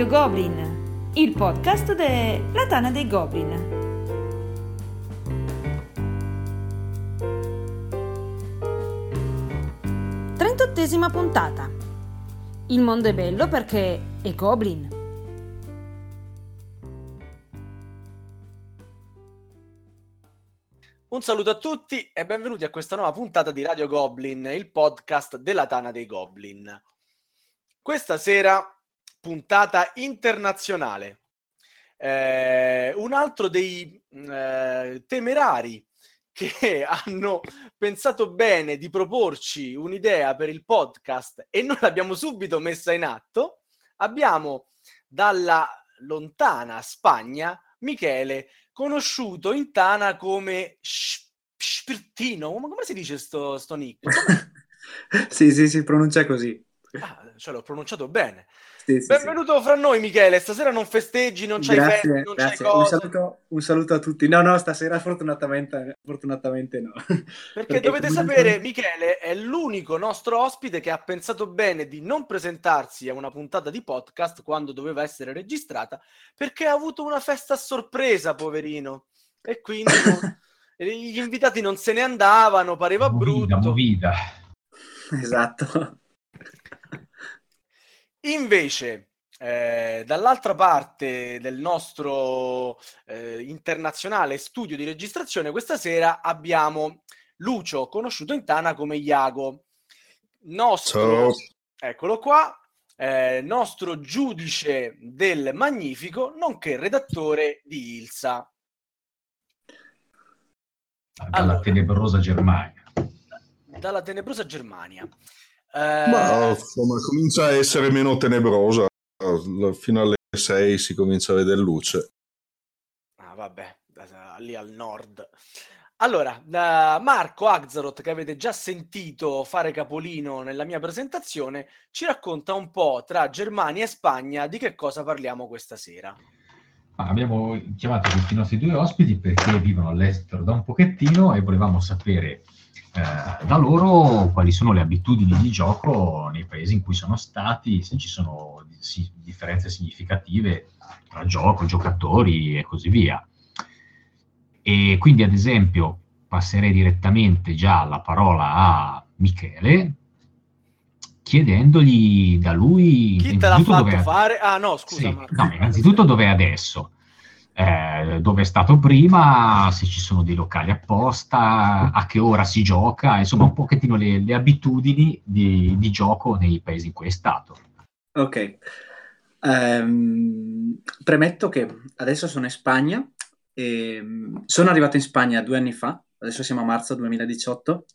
Radio Goblin, il podcast della Tana dei Goblin. Trentottesima puntata. Il mondo è bello perché è Goblin. Un saluto a tutti e benvenuti a questa nuova puntata di Radio Goblin, il podcast della Tana dei Goblin. Questa sera puntata internazionale. Eh, un altro dei eh, temerari che hanno pensato bene di proporci un'idea per il podcast e noi l'abbiamo subito messa in atto. Abbiamo dalla lontana Spagna Michele, conosciuto in Tana come Spirtino. Ma come si dice sto, sto nick? sì, sì, si pronuncia così. Ah, cioè l'ho pronunciato bene. Sì, sì, Benvenuto sì. fra noi, Michele. Stasera non festeggi, non c'hai grazie, feste, non grazie. c'hai cose. Un saluto, un saluto, a tutti. No, no, stasera fortunatamente, fortunatamente no. Perché, Perché dovete comunque- sapere, Michele è l'unico nostro ospite che ha pensato bene di non presentarsi a una puntata di podcast quando doveva essere registrata, perché ha avuto una festa a sorpresa, poverino. E quindi gli invitati non se ne andavano, pareva Movida, brutto. movida. Esatto. Invece, eh, dall'altra parte del nostro eh, internazionale studio di registrazione, questa sera abbiamo Lucio, conosciuto in Tana come Iago, nostro, Ciao. eccolo qua, eh, nostro giudice del Magnifico, nonché redattore di Ilsa. Dalla Allora. tenebrosa Germania. dalla tenebrosa Germania. Ma Eh, insomma, comincia a essere meno tenebrosa. Fino alle 6 si comincia a vedere luce. Ah, vabbè, da- lì al nord. Allora, da Marco Axaroth, che avete già sentito fare capolino nella mia presentazione, ci racconta un po' tra Germania e Spagna di che cosa parliamo questa sera. Ma abbiamo chiamato questi nostri due ospiti perché vivono all'estero da un pochettino e volevamo sapere eh, da loro quali sono le abitudini di gioco nei paesi in cui sono stati, se ci sono si- differenze significative tra gioco, giocatori e così via. E quindi, ad esempio, passerei direttamente già la parola a Michele chiedendogli da lui Chi te l'ha fatto fare? Ah, no, scusa, sì, no, innanzitutto dove è adesso, eh, dove è stato prima, se ci sono dei locali apposta, a che ora si gioca, insomma un pochettino le, le abitudini di, di gioco nei paesi in cui è stato. Ok. Ehm, premetto che adesso sono in Spagna. E, sono arrivato in Spagna due anni fa, adesso siamo a marzo 2018,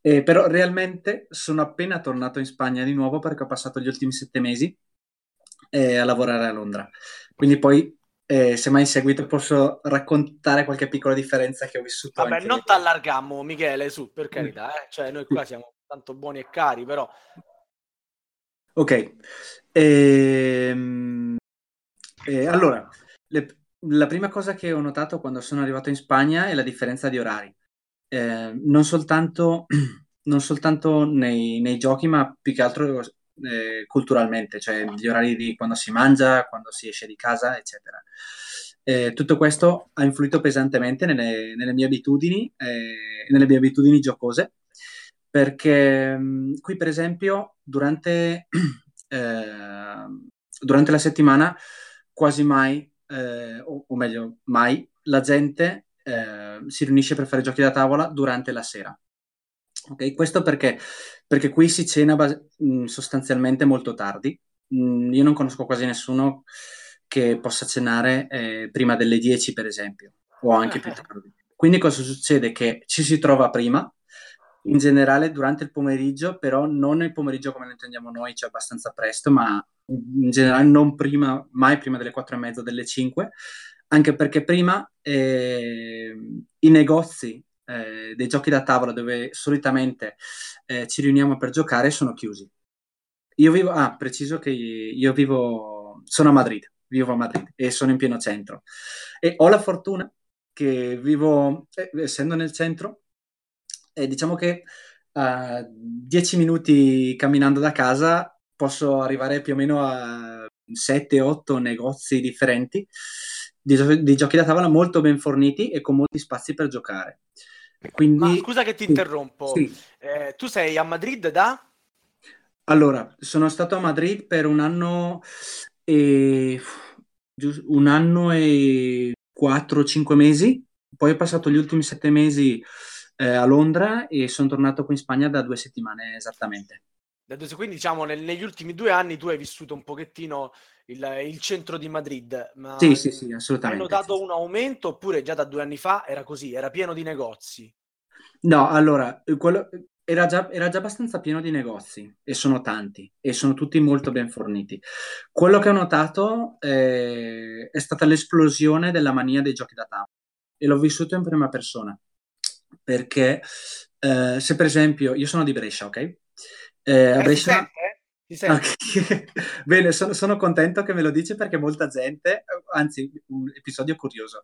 e però realmente sono appena tornato in Spagna di nuovo perché ho passato gli ultimi sette mesi eh, a lavorare a Londra. Quindi poi, eh, se mai in seguito, posso raccontare qualche piccola differenza che ho vissuto Vabbè, non lì. t'allargammo, Michele, su, per carità, eh. Cioè, noi qua siamo tanto buoni e cari, però... Ok, Ehm, eh, allora, le- la prima cosa che ho notato quando sono arrivato in Spagna è la differenza di orari. Eh, non soltanto, non soltanto nei, nei giochi, ma più che altro eh, culturalmente, cioè gli orari di quando si mangia, quando si esce di casa, eccetera. Eh, tutto questo ha influito pesantemente nelle, nelle mie abitudini, eh, nelle mie abitudini giocose, perché mh, qui, per esempio, durante, eh, durante la settimana quasi mai, eh, o, o meglio, mai, la gente eh, si riunisce per fare giochi da tavola durante la sera. Ok, Questo perché, perché qui si cena bas- mh, sostanzialmente molto tardi. Mm, io non conosco quasi nessuno che possa cenare eh, prima delle 10, per esempio, o anche più tardi. Quindi cosa succede? Che ci si trova prima, in generale durante il pomeriggio, però non il pomeriggio come lo intendiamo noi, cioè abbastanza presto, ma in generale non prima, mai prima delle 4 e mezza, delle 5, anche perché prima eh, i negozi eh, dei giochi da tavola dove solitamente eh, ci riuniamo per giocare sono chiusi. Io vivo, ah, preciso che io vivo, sono a Madrid, vivo a Madrid e sono in pieno centro e ho la fortuna che vivo, eh, essendo nel centro, eh, diciamo che a 10 minuti camminando da casa posso arrivare più o meno a 7-8 negozi differenti di, di, giochi da tavola molto ben forniti e con molti spazi per giocare. Quindi, Ma scusa che ti interrompo, sì. eh, tu sei a Madrid da? Allora, sono stato a Madrid per un anno e un anno e 4-5 mesi, poi ho passato gli ultimi sette mesi eh, a Londra e sono tornato qui in Spagna da due settimane esattamente. Quindi diciamo nel, negli ultimi due anni tu hai vissuto un pochettino il, il centro di Madrid. Ma sì, sì, sì, assolutamente. Hai notato sì. un aumento oppure già da due anni fa era così, era pieno di negozi? No, allora, quello, era, già, era già abbastanza pieno di negozi e sono tanti e sono tutti molto ben forniti. Quello che ho notato eh, è stata l'esplosione della mania dei giochi da tavola e l'ho vissuto in prima persona perché eh, se per esempio io sono di Brescia, ok? Eh, a eh, Brescia... Ti senti? Okay. Bene, sono, sono, contento che me lo dici perché molta gente, anzi, un episodio curioso.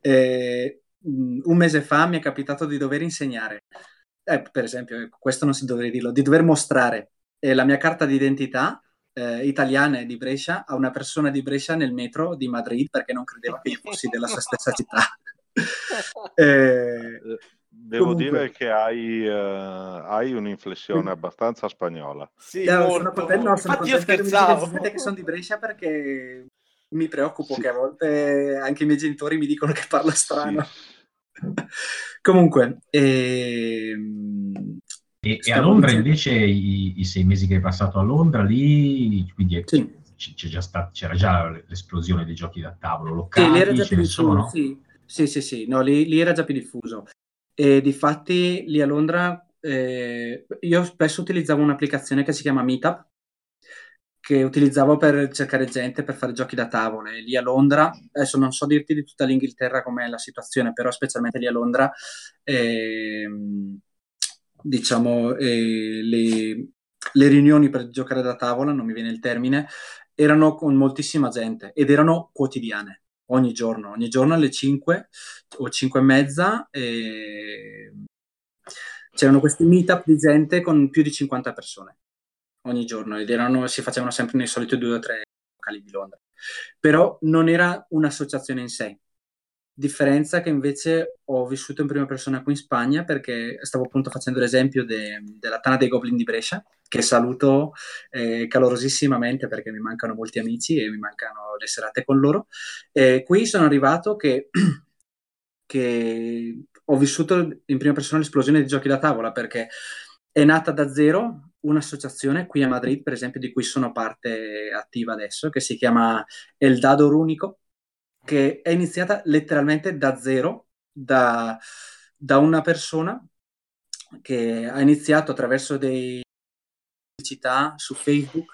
Eh, un mese fa mi è capitato di dover insegnare, eh, per esempio, questo non si dovrebbe dirlo, di dover mostrare eh, la mia carta d'identità eh, italiana di Brescia a una persona di Brescia nel metro di Madrid perché non credeva che io fossi della sua stessa città. eh, Devo Comunque. dire che hai, uh, hai, un'inflessione abbastanza spagnola. Sì, no, sono contento, no, sono Infatti contento io scherzavo. che sono di Brescia perché mi preoccupo sì. che a volte anche i miei genitori mi dicono che parlo strano. Sì. Comunque, ehm... e, e, a Londra invece i, i, sei mesi che hai passato a Londra lì, quindi sì. già stato, c'era già l'esplosione dei giochi da tavolo locali, sì, lì era già più diffuso, sì. Sì, sì, sì, no, lì, lì, era già più diffuso. E di fatti lì a Londra eh, io spesso utilizzavo un'applicazione che si chiama Meetup, che utilizzavo per cercare gente per fare giochi da tavole. Lì a Londra, adesso non so dirti di tutta l'Inghilterra com'è la situazione, però specialmente lì a Londra, eh, diciamo, eh, le, le riunioni per giocare da tavola, non mi viene il termine, erano con moltissima gente ed erano quotidiane ogni giorno, ogni giorno alle 5 o 5 e mezza e c'erano questi meetup di gente con più di 50 persone ogni giorno ed erano, si facevano sempre nei soliti due o tre locali di Londra. Però non era un'associazione in sé, differenza che invece ho vissuto in prima persona qui in Spagna perché stavo appunto facendo l'esempio de, della Tana dei Goblin di Brescia che saluto eh, calorosissimamente perché mi mancano molti amici e mi mancano le serate con loro. Eh, qui sono arrivato che, che ho vissuto in prima persona l'esplosione di giochi da tavola perché è nata da zero un'associazione qui a Madrid, per esempio, di cui sono parte attiva adesso, che si chiama El Dado Runico, che è iniziata letteralmente da zero, da, da una persona che ha iniziato attraverso dei pubblicità su Facebook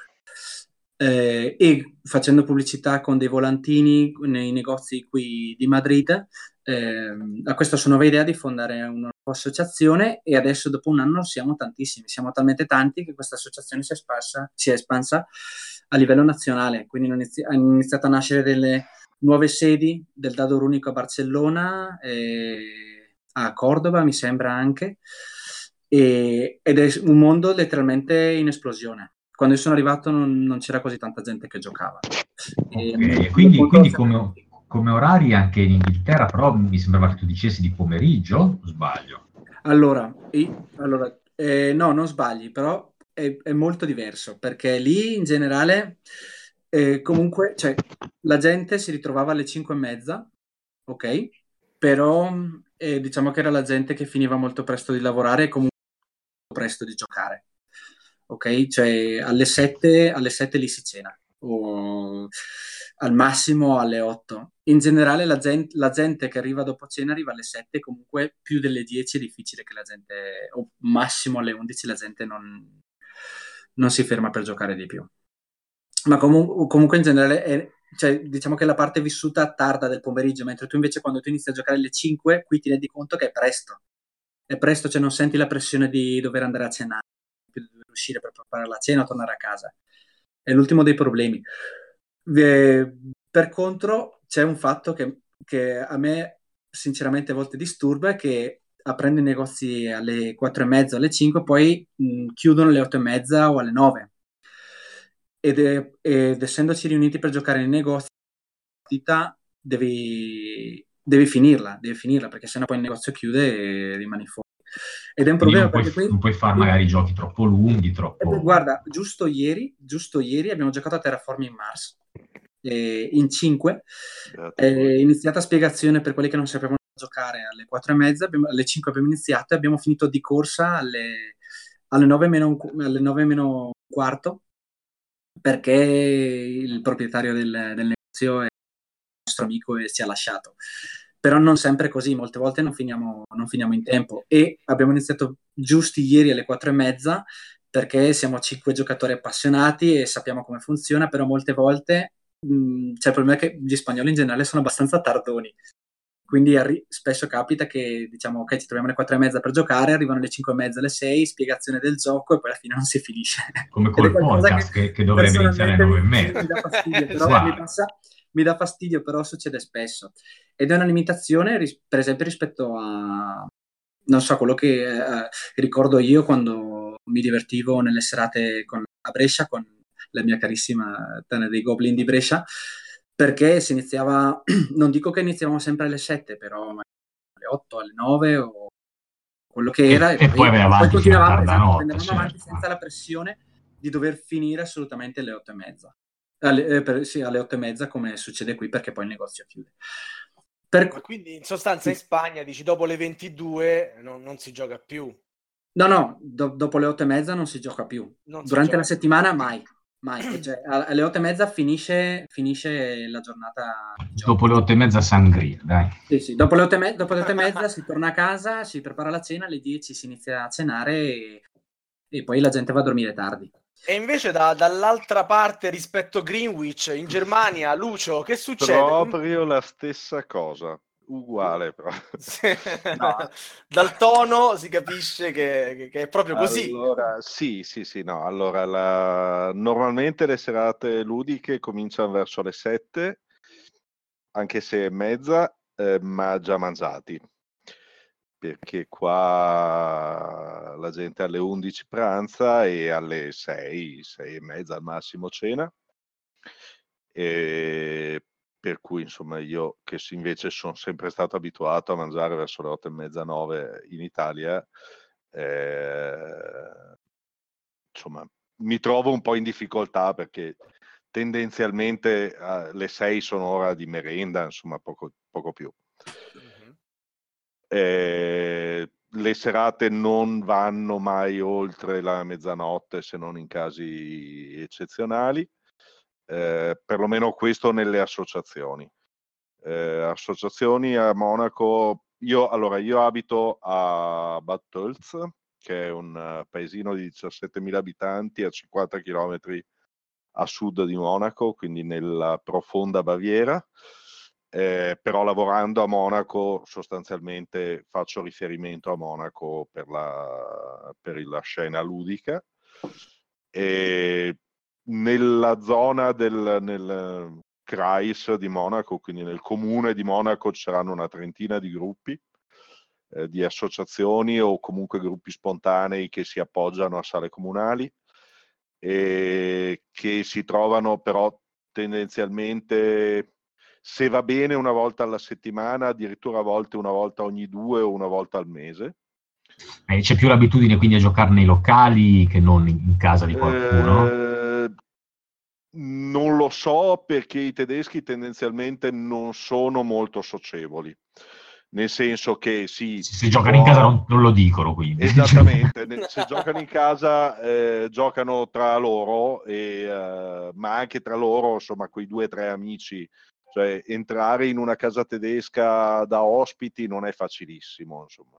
eh, e facendo pubblicità con dei volantini nei negozi qui di Madrid, eh, ha questa sua nuova idea di fondare una associazione e adesso dopo un anno siamo tantissimi, siamo talmente tanti che questa associazione si è, sparsa, si è espansa a livello nazionale, quindi hanno iniziato a nascere delle nuove sedi del Dado Unico a Barcellona, a Cordova mi sembra anche, e, ed è un mondo letteralmente in esplosione. Quando io sono arrivato non, non c'era così tanta gente che giocava. Okay. quindi, quindi come, come, orari anche in Inghilterra, però mi sembrava che tu dicessi di pomeriggio, o sbaglio? Allora, io, allora eh, no, non sbagli, però è, è molto diverso, perché lì in generale eh, comunque, cioè, la gente si ritrovava alle 5 e mezza, ok? Però eh, diciamo che era la gente che finiva molto presto di lavorare e comunque presto di giocare, ok? Cioè, alle 7, alle 7 lì si cena, o al massimo alle 8. In generale la gente, la gente, che arriva dopo cena arriva alle 7, comunque più delle 10 è difficile che la gente, o massimo alle 11 la gente non, non si ferma per giocare di più ma comu- comunque in generale è, cioè, diciamo che la parte vissuta tarda del pomeriggio, mentre tu invece quando tu inizi a giocare alle 5, qui ti rendi conto che è presto. È presto, cioè non senti la pressione di dover andare a cenare, di dover uscire per preparare la cena o tornare a casa. È l'ultimo dei problemi. Eh, per contro, c'è un fatto che, che, a me sinceramente a volte disturba, che aprendo i negozi alle 4 e mezza, alle 5, poi mh, chiudono alle 8 e mezza o alle 9 ed, è, ed essendoci riuniti per giocare nei negozi, devi, devi finirla, devi finirla perché sennò poi il negozio chiude e rimani fuori. Ed è un problema non perché puoi, poi... non puoi fare magari giochi troppo lunghi, Eh, troppo... Guarda, giusto ieri, giusto ieri abbiamo giocato a Terraforming Mars eh, in 5. È iniziata spiegazione per quelli che non sapevano giocare alle 4 e mezza, abbiamo- alle 5 abbiamo iniziato e abbiamo finito di corsa alle, alle 9 meno un, qu- alle 9 meno un quarto perché il proprietario del, del negozio è nostro amico e ci ha lasciato. Però non sempre è così, molte volte non finiamo, non finiamo in tempo e abbiamo iniziato giusti ieri alle 4 e mezza perché siamo cinque giocatori appassionati e sappiamo come funziona, però molte volte mh, c'è il problema che gli spagnoli in generale sono abbastanza tardoni. Quindi arri- spesso capita che diciamo ok, ci troviamo alle 4 e mezza per giocare, arrivano le 5 e mezza, alle 6, spiegazione del gioco e poi alla fine non si finisce. Come col podcast che, che dovrebbe iniziare alle personalmente 9 e mezza. Mi dà fastidio, però, Guarda. mi, passa- mi dà fastidio, però succede spesso. Ed è una limitazione, ris- per esempio, rispetto a, non so, quello che eh, ricordo io quando mi divertivo nelle serate con- a Brescia con la mia carissima Tana dei Goblin di Brescia, perché si iniziava, non dico che iniziavamo sempre alle 7, però alle 8, alle 9 o quello che E- era. e poi vai avanti continuavamo, esatto, notte, andavamo certo. avanti senza la pressione di dover finire assolutamente alle 8 e mezza. Alle, eh, per- sì, alle 8 e mezza come succede qui perché poi il negozio chiude. Per- Ma quindi in sostanza in Spagna dici dopo le 22 non, non si gioca più. No, no, do- dopo le 8 e mezza non si gioca più. Non Durante gioca. la settimana mai, mai. Cioè, a- alle 8 e mezza finisce, finisce la giornata di gioco. Dopo le 8 e mezza sangria, dai. Sì, sì, dopo le 8 e, me- dopo le otto e mezza si torna a casa, si prepara la cena, alle 10 si inizia a cenare e, e poi la gente va a dormire tardi. E invece da- dall'altra parte rispetto a Greenwich, in Germania, Lucio, che succede? Proprio la stessa cosa, uguale però. Sì. Dal tono si capisce che, che- che è proprio così. Allora, sì, sì, sì, no. Allora, la- normalmente le serate ludiche cominciano verso le 7, anche se è mezza, eh, ma già mangiati. Perché qua la gente alle 11 pranza e alle 6, 6 e mezza al massimo cena. E per cui, insomma, io che invece sono sempre stato abituato a mangiare verso le 8 e mezza, 9 in Italia, eh, insomma, mi trovo un po' in difficoltà perché tendenzialmente eh, le 6 sono ora di merenda, insomma, poco, poco più. Mhm. Eh, le serate non vanno mai oltre la mezzanotte se non in casi eccezionali, eh, perlomeno questo nelle associazioni. Eh, associazioni a Monaco, io, allora, io abito a Bad Tölz, che è un eh, paesino di 17.000 abitanti a 50 km a sud di Monaco, quindi nella profonda Baviera. Eh, però lavorando a Monaco sostanzialmente faccio riferimento a Monaco per la, per la scena ludica. E nella zona del nel Kreis di Monaco, quindi nel comune di Monaco, ci saranno una trentina di gruppi, eh, di associazioni o comunque gruppi spontanei che si appoggiano a sale comunali e che si trovano però tendenzialmente se va bene una volta alla settimana, addirittura a volte una volta ogni due o una volta al mese. Eh, c'è più l'abitudine quindi a giocare nei locali che non in, in casa di qualcuno. Eh, non lo so perché i tedeschi tendenzialmente non sono molto socievoli, nel senso che sì, Se, se giocano in casa non, non lo dicono quindi. Esattamente, se giocano in casa eh, giocano tra loro, e, eh, ma anche tra loro, insomma, quei due o tre amici. Cioè, entrare in una casa tedesca da ospiti non è facilissimo, insomma.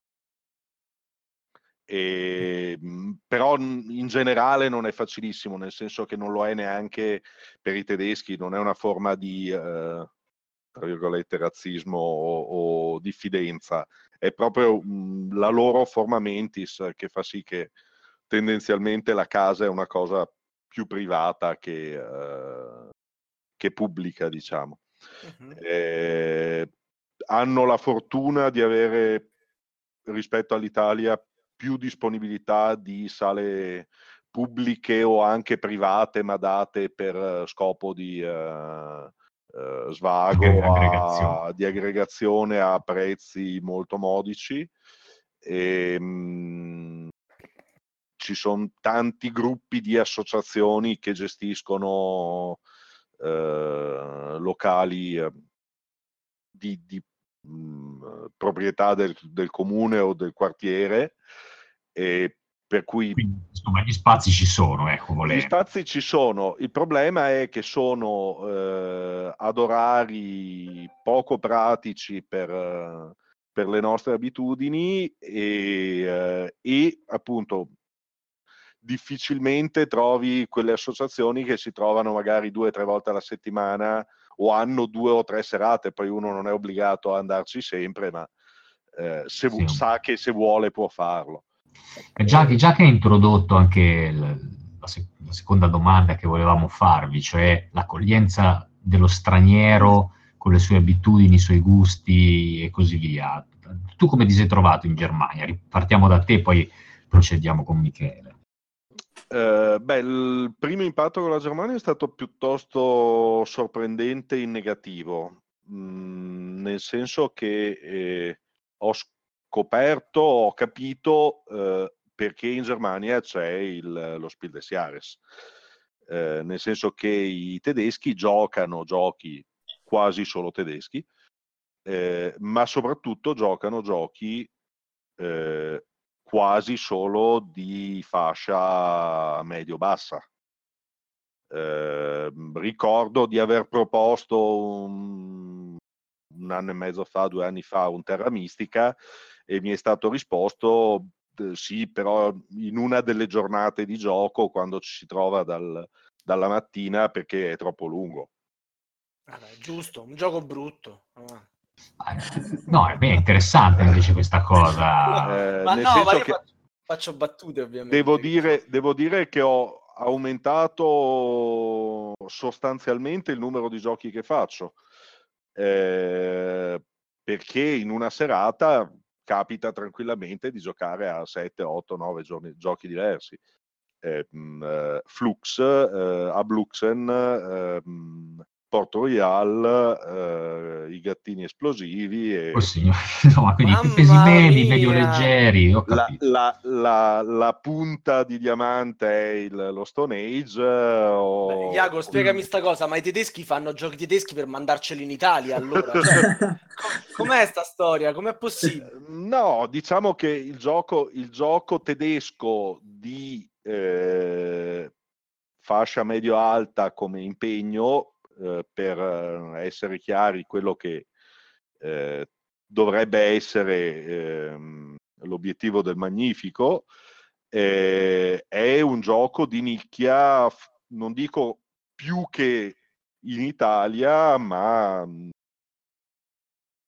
E, mh, però in generale non è facilissimo, nel senso che non lo è neanche per i tedeschi, non è una forma di, eh, tra virgolette, razzismo o, o diffidenza, è proprio mh, la loro forma mentis che fa sì che tendenzialmente la casa è una cosa più privata che, eh, che pubblica, diciamo. Mhm. Eh, hanno la fortuna di avere rispetto all'Italia più disponibilità di sale pubbliche o anche private, ma date per eh, scopo di uh, uh, svago, aggregazione. A, di aggregazione a prezzi molto modici. E, ehm, mh, ci sono tanti gruppi di associazioni che gestiscono uh, locali di, di mh, proprietà del, del, comune o del quartiere. E per cui Quindi, insomma, gli spazi ci sono, ecco, volendo. Gli spazi ci sono, il problema è che sono eh, ad orari poco pratici per, per le nostre abitudini e, eh, e, appunto difficilmente trovi quelle associazioni che si trovano magari due o tre volte alla settimana o hanno due o tre serate, poi uno non è obbligato a andarci sempre, ma eh, se sì. sa che se vuole può farlo. Già, già che hai introdotto anche la, sec- la, seconda domanda che volevamo farvi, cioè l'accoglienza dello straniero con le sue abitudini, i suoi gusti e così via. Tu come ti sei trovato in Germania? Partiamo da te, poi procediamo con Michele. Uh, beh, il primo impatto con la Germania è stato piuttosto sorprendente in negativo, mm, nel senso che eh, ho scoperto, ho capito eh, perché in Germania c'è il, lo Spiel des Jahres, eh, nel senso che i tedeschi giocano giochi quasi solo tedeschi, eh, ma soprattutto giocano giochi eh, quasi solo di fascia medio-bassa. Eh, ricordo di aver proposto un, un, anno e mezzo fa, due anni fa, un Terra Mistica e mi è stato risposto sì, però in una delle giornate di gioco, quando ci si trova dal, dalla mattina, perché è troppo lungo. Ah, giusto, un gioco brutto. Ah. No, è interessante invece questa cosa. Eh, ma no, ma io che... faccio battute ovviamente. Devo dire, devo dire che ho aumentato sostanzialmente il numero di giochi che faccio. Eh, perché in una serata capita tranquillamente di giocare a 7, 8, 9 giorni, giochi diversi. Eh, mh, eh, Flux, eh, Abluxen, eh, Porto Royal, eh, i gattini esplosivi. E... Oh, sì. no, quindi Mamma pesi medi, medio leggeri. La, la, la, la, punta di diamante è il, lo Stone Age. O... Beh, Iago, spiegami sta cosa, ma i tedeschi fanno giochi tedeschi per mandarceli in Italia allora? Cioè, com'è sta storia? Com'è possibile? No, diciamo che il gioco, il gioco tedesco di eh, fascia medio-alta come impegno eh, per eh, essere chiari, quello che eh, dovrebbe essere ehm, l'obiettivo del Magnifico, eh, è un gioco di nicchia, non dico più che in Italia, ma mm,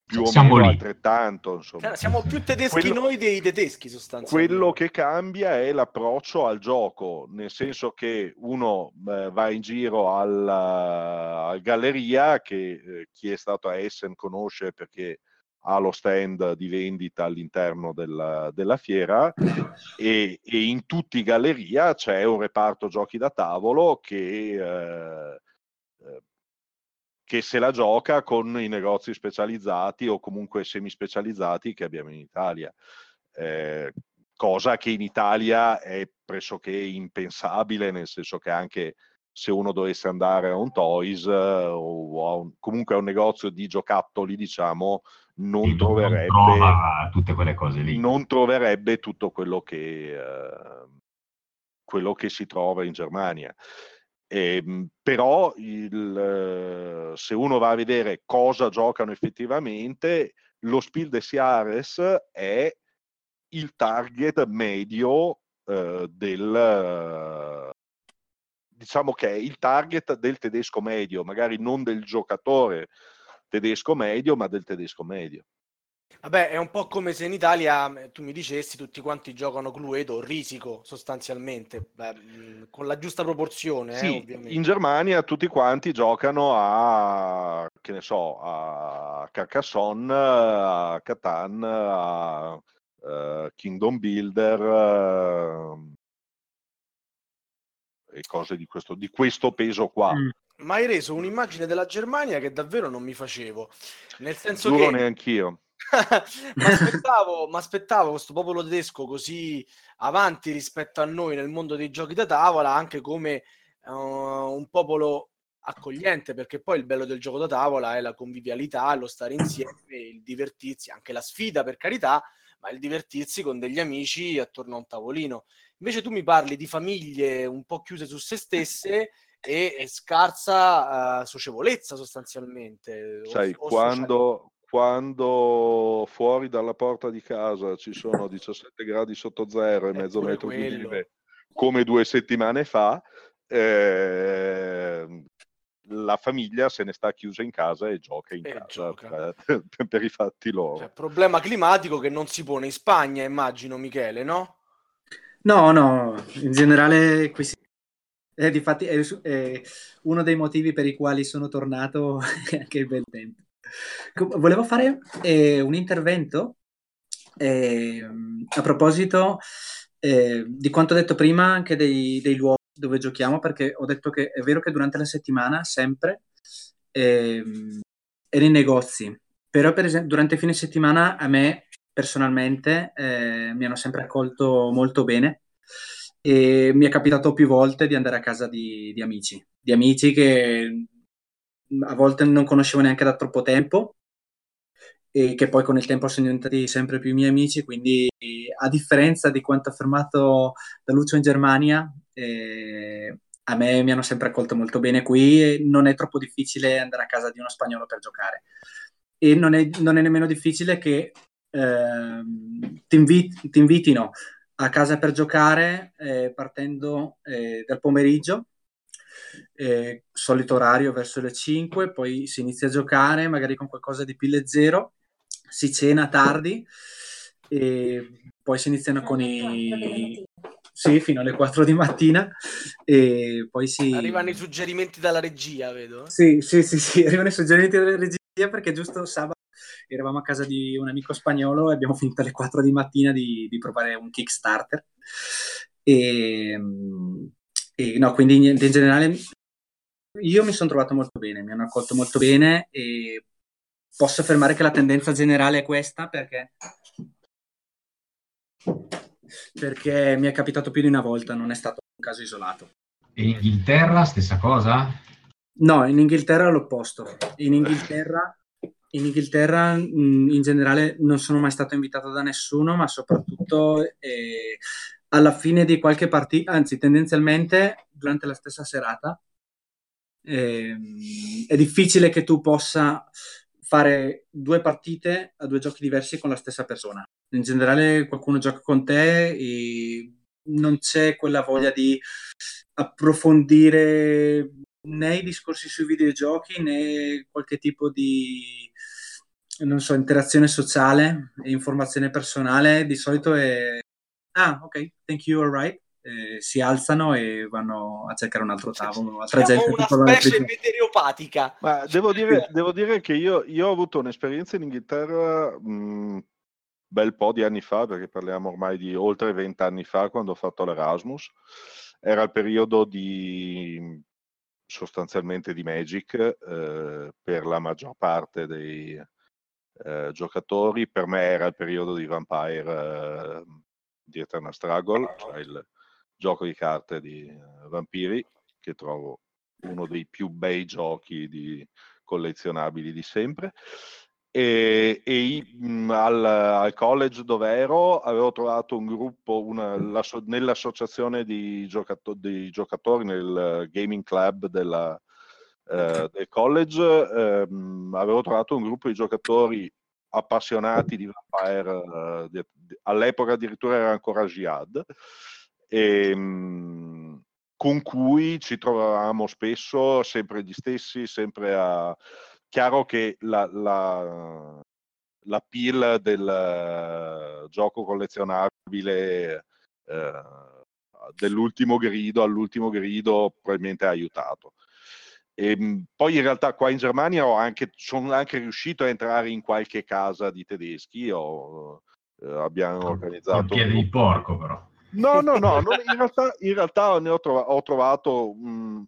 più siamo o meno lì. altrettanto. Insomma. Siamo più tedeschi quello, noi dei tedeschi sostanzialmente. Quello che cambia è l'approccio al gioco, nel senso che uno eh, va in giro alla, al galleria, che eh, chi è stato a Essen conosce perché ha lo stand di vendita all'interno della, della fiera e, e, in tutti i galleria c'è un reparto giochi da tavolo che eh, eh che se la gioca con i negozi specializzati o comunque semi-specializzati che abbiamo in Italia. Eh, cosa che in Italia è pressoché impensabile, nel senso che anche se uno dovesse andare a un Toys eh, o a un, comunque a un negozio di giocattoli, diciamo, non, troverebbe non tutte quelle cose lì. Non troverebbe tutto quello che, eh, quello che si trova in Germania. Eh, però il, se uno va a vedere cosa giocano effettivamente, lo Spiel des Jahres è il target medio eh, del diciamo che è il target del tedesco medio, magari non del giocatore tedesco medio, ma del tedesco medio. Vabbè, è un po' come se in Italia eh, tu mi dicessi tutti quanti giocano Cluedo o Risico sostanzialmente, Beh, mm, con la giusta proporzione. Eh, sì, eh, in Germania tutti quanti giocano a, che ne so, a Carcassonne, a Catan, a uh, Kingdom Builder, uh, e cose di questo, di questo peso qua. Mm. Ma hai reso un'immagine della Germania che davvero non mi facevo. Nel senso Giuro che... neanch'io. ma aspettavo, aspettavo questo popolo tedesco così avanti rispetto a noi nel mondo dei giochi da tavola, anche come uh, un popolo accogliente, perché poi il bello del gioco da tavola è la convivialità, lo stare insieme, il divertirsi, anche la sfida per carità, ma il divertirsi con degli amici attorno a un tavolino. Invece tu mi parli di famiglie un po' chiuse su se stesse e, e scarsa uh, socievolezza sostanzialmente. Sai, o, o quando, quando fuori dalla porta di casa ci sono 17 gradi sotto zero e mezzo metro quello. di neve, come due settimane fa, eh, la famiglia se ne sta chiusa in casa e gioca in e casa gioca. Per, per, i fatti loro. Cioè, problema climatico che non si pone in Spagna, immagino, Michele, no? No, no, in generale qui si... eh, difatti è, è, uno dei motivi per i quali sono tornato anche il bel tempo. Volevo fare eh, un intervento eh, a proposito eh, di quanto detto prima anche dei, dei luoghi dove giochiamo perché ho detto che è vero che durante la settimana sempre eh, ero in negozi, però per esempio durante il fine settimana a me personalmente eh, mi hanno sempre accolto molto bene e mi è capitato più volte di andare a casa di, di amici, di amici che a volte non conoscevo neanche da troppo tempo e che poi con il tempo sono diventati sempre più miei amici, quindi a differenza di quanto affermato da Lucio in Germania, eh, a me mi hanno sempre accolto molto bene qui e non è troppo difficile andare a casa di uno spagnolo per giocare. E non è, non è nemmeno difficile che eh, ti, invit- ti, invitino a casa per giocare eh, partendo eh, dal pomeriggio, eh, solito orario verso le 5, poi si inizia a giocare magari con qualcosa di pille zero, si cena tardi e poi si iniziano con i sì, fino alle 4 di mattina e poi si... Arrivano i suggerimenti dalla regia, vedo. Sì, sì, sì, sì, arrivano i suggerimenti dalla regia perché giusto sabato eravamo a casa di un amico spagnolo e abbiamo finito alle 4 di mattina di, di provare un Kickstarter. E, e no, quindi in generale io mi sono trovato molto bene, mi hanno accolto molto bene e posso affermare che la tendenza generale è questa perché perché mi è capitato più di una volta, non è stato un caso isolato. E in Inghilterra stessa cosa? No, in Inghilterra l'opposto. In Inghilterra, in, Inghilterra in generale non sono mai stato invitato da nessuno, ma soprattutto eh, alla fine di qualche partita, anzi tendenzialmente durante la stessa serata, eh, è difficile che tu possa fare due partite a due giochi diversi con la stessa persona in generale qualcuno gioca con te e non c'è quella voglia di approfondire né i discorsi sui videogiochi né qualche tipo di non so, interazione sociale e informazione personale. Di solito è ah, ok, thank you, alright. Eh, si alzano e vanno a cercare un altro tavolo. Altra gente una specie meteoropatica. Ma devo dire, devo dire che io, io, ho avuto un'esperienza in Inghilterra mh, bel po' di anni fa, perché parliamo ormai di oltre vent'anni fa, quando ho fatto l'Erasmus. Era il periodo di sostanzialmente di Magic eh, per la maggior parte dei eh, giocatori. Per me era il periodo di Vampire eh, di Eternal Struggle, cioè il gioco di carte di eh, vampiri, che trovo uno dei più bei giochi di collezionabili di sempre. E, e mh, al, al, college dove ero avevo trovato un gruppo una, la, nell'associazione di, giocato, di, giocatori nel gaming club della, eh, del college ehm, avevo trovato un gruppo di giocatori appassionati di Vampire eh, all'epoca addirittura era ancora Jihad e, mh, con cui ci trovavamo spesso sempre gli stessi sempre a chiaro che la, la, la pill del uh, gioco collezionabile uh, dell'ultimo grido all'ultimo grido probabilmente ha aiutato. E, ehm, poi in realtà qua in Germania anche, sono anche riuscito a entrare in qualche casa di tedeschi. Ho, uh, abbiamo organizzato. Un piede di porco, però. No, no, no, non, in, realtà, in, realtà, ne ho, trova- ho trovato um,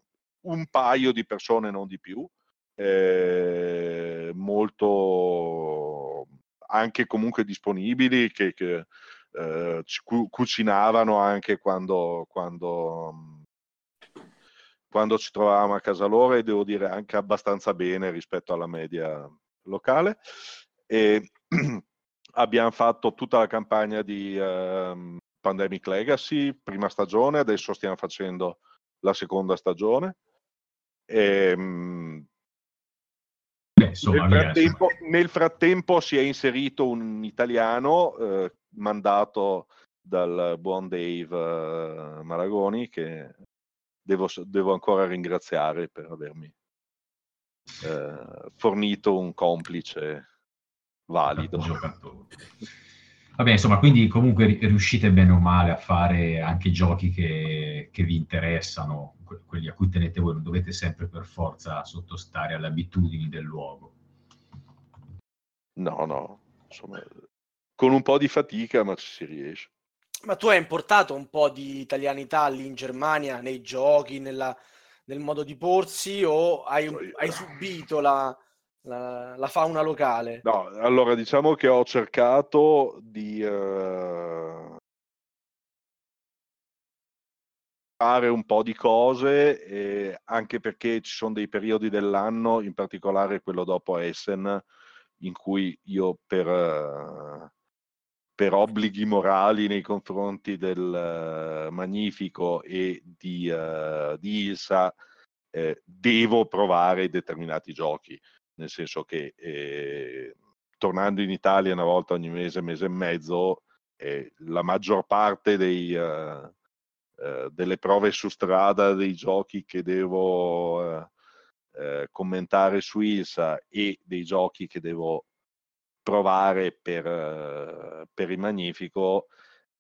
un paio di persone, non di più, eh, molto anche comunque disponibili che, che eh, cu- cucinavano anche quando, quando, quando ci trovavamo a casa loro e devo dire anche abbastanza bene rispetto alla media locale. E abbiamo fatto tutta la campagna di uh, Pandemic Legacy, prima stagione, adesso stiamo facendo la seconda stagione. E, um, Beh, insomma, nel, frattempo, nel, frattempo, si è inserito un italiano eh, mandato dal buon Dave uh, Maragoni che devo, devo, ancora ringraziare per avermi eh, fornito un complice valido. Vabbè, insomma, quindi comunque riuscite bene o male a fare anche giochi che, che vi interessano, quelli a cui tenete voi, non dovete sempre per forza sottostare alle abitudini del luogo. No, no, insomma, con un po' di fatica, ma ci si riesce. Ma tu hai importato un po' di italianità lì in Germania, nei giochi, nella, nel modo di porsi, o hai, hai subito la, la, la, fauna locale? No, allora diciamo che ho cercato di uh, fare un po' di cose, eh, anche perché ci sono dei periodi dell'anno, in particolare quello dopo Essen, in cui io per... Uh, per obblighi morali nei confronti del uh, Magnifico e di, uh, di Ilsa, eh, devo provare determinati giochi, nel senso che eh, tornando in Italia una volta ogni mese, mese e mezzo, eh, la maggior parte dei, uh, delle prove su strada dei giochi che devo commentare su Ilsa e dei giochi che devo provare per, per il Magnifico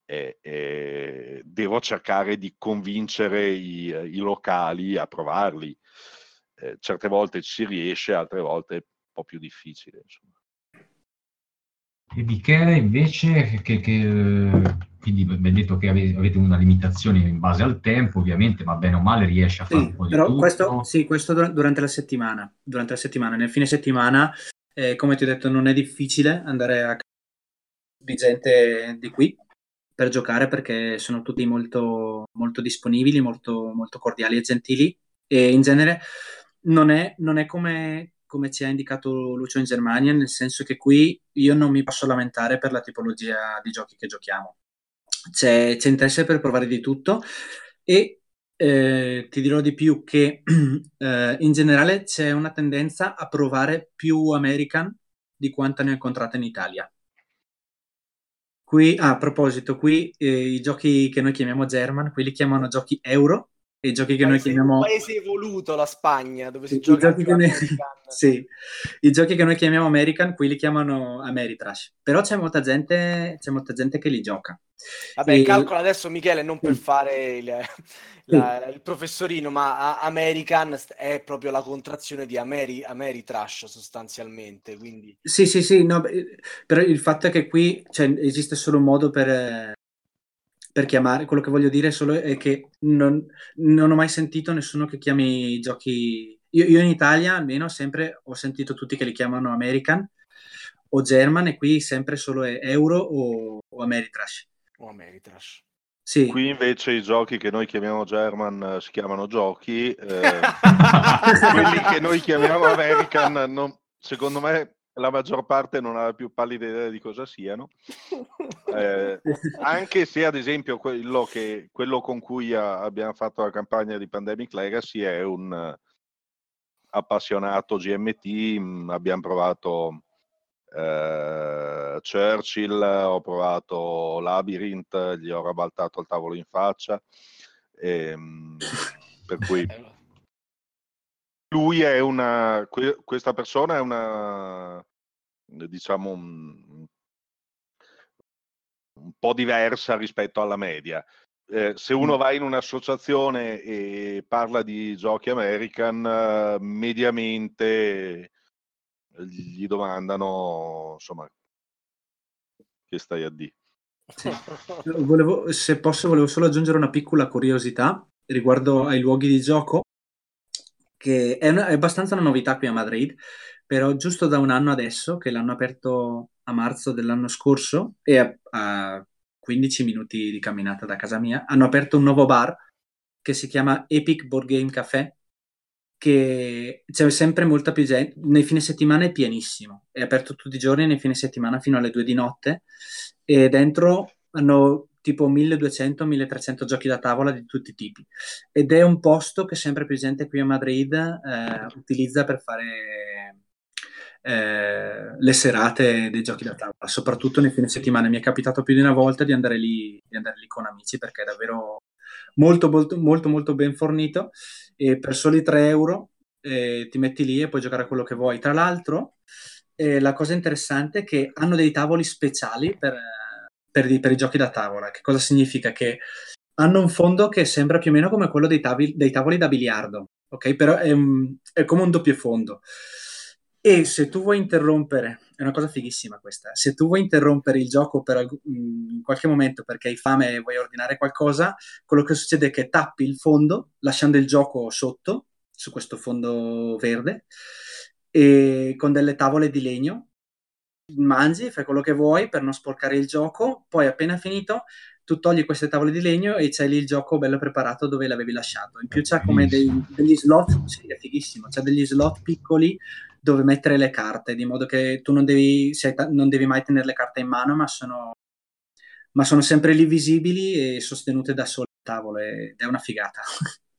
e, e devo cercare di convincere i, i locali a provarli. Eh, certe volte ci riesce, altre volte è un po' più difficile. Insomma. E Michele invece, che, che, quindi ben detto che avete una limitazione in base al tempo, ovviamente, ma bene o male riesce a fare sì, un po' di però tutto. Questo, sì, questo durante la settimana. Durante la settimana, nel fine settimana eh, come ti ho detto, non è difficile andare a di gente di qui per giocare perché sono tutti molto, molto disponibili, molto, molto cordiali e gentili e in genere non è, non è come, come ci ha indicato Lucio in Germania, nel senso che qui io non mi posso lamentare per la tipologia di giochi che giochiamo. C'è, c'è interesse per provare di tutto e eh, ti dirò di più che eh, in generale c'è una tendenza a provare più American di quanta ne ho incontrata in Italia. Qui, ah, a proposito, qui eh, i giochi che noi chiamiamo German, qui li chiamano giochi euro, i giochi che paese, noi chiamiamo... Un paese evoluto, la Spagna, dove si I gioca giochi noi... sì, i giochi che noi chiamiamo American, qui li chiamano Ameritrash. Però c'è molta gente, c'è molta gente che li gioca. Vabbè, e... calcola adesso Michele, non per fare il, la, il professorino, ma American è proprio la contrazione di Ameri, Ameritrash sostanzialmente. Quindi... Sì, sì, sì, no, però il fatto è che qui cioè, esiste solo un modo per per chiamare, quello che voglio dire solo è che non, non ho mai sentito nessuno che chiami i giochi. Io, io, in Italia almeno sempre ho sentito tutti che li chiamano American o German e qui sempre solo è Euro o, o Ameritrash. O Ameritrash. Sì. Qui invece i giochi che noi chiamiamo German uh, si chiamano giochi, eh, quelli che noi chiamiamo American, non, secondo me la maggior parte non ha più pallida idea di cosa siano. Eh, anche se, ad esempio, quello, che, quello con cui a, abbiamo fatto la campagna di Pandemic Legacy è un uh, appassionato GMT. Mm, abbiamo provato uh, Churchill, ho provato Labyrinth, gli ho rabaltato il tavolo in faccia. E, mh, per cui lui è una, questa persona è una, diciamo, un, un po' diversa rispetto alla media. Eh, se uno va in un'associazione e parla di giochi American, mediamente gli domandano, insomma, che stai a. Sì. Volevo, se posso, volevo solo aggiungere una piccola curiosità riguardo ai luoghi di gioco, che è, una, è abbastanza una novità qui a Madrid, però giusto da un anno adesso, che l'hanno aperto a marzo dell'anno scorso, e a, a 15 minuti di camminata da casa mia, hanno aperto un nuovo bar che si chiama Epic Board Game Café, che c'è sempre molta più gente, nei fine settimana è pienissimo, è aperto tutti i giorni nei fine settimana fino alle 2 di notte e dentro hanno tipo 1200-1300 giochi da tavola di tutti i tipi. Ed è un posto che sempre più gente qui a Madrid eh, utilizza per fare eh, le serate dei giochi da tavola, soprattutto nei fine settimana. Mi è capitato più di una volta di andare lì, di andare lì con amici perché è davvero molto, molto, molto, molto ben fornito e per soli 3 euro eh, ti metti lì e puoi giocare a quello che vuoi. Tra l'altro, eh, la cosa interessante è che hanno dei tavoli speciali per, per, i, per, i, giochi da tavola. Che cosa significa? Che hanno un fondo che sembra più o meno come quello dei, tavi, dei tavoli da biliardo, ok? Però è, è come un doppio fondo. E se tu vuoi interrompere, è una cosa fighissima questa, se tu vuoi interrompere il gioco per mm, in qualche momento perché hai fame e vuoi ordinare qualcosa, quello che succede è che tappi il fondo lasciando il gioco sotto, su questo fondo verde, e con delle tavole di legno, mangi, fai quello che vuoi per non sporcare il gioco, poi appena finito tu togli queste tavole di legno e c'è lì il gioco bello preparato dove l'avevi lasciato. In più c'è come dei, degli slot, sì, è fighissimo, c'è degli slot piccoli dove mettere le carte, di modo che tu non devi, non devi mai tenere le carte in mano, ma sono, ma sono sempre lì visibili e sostenute da sole tavole ed è una figata.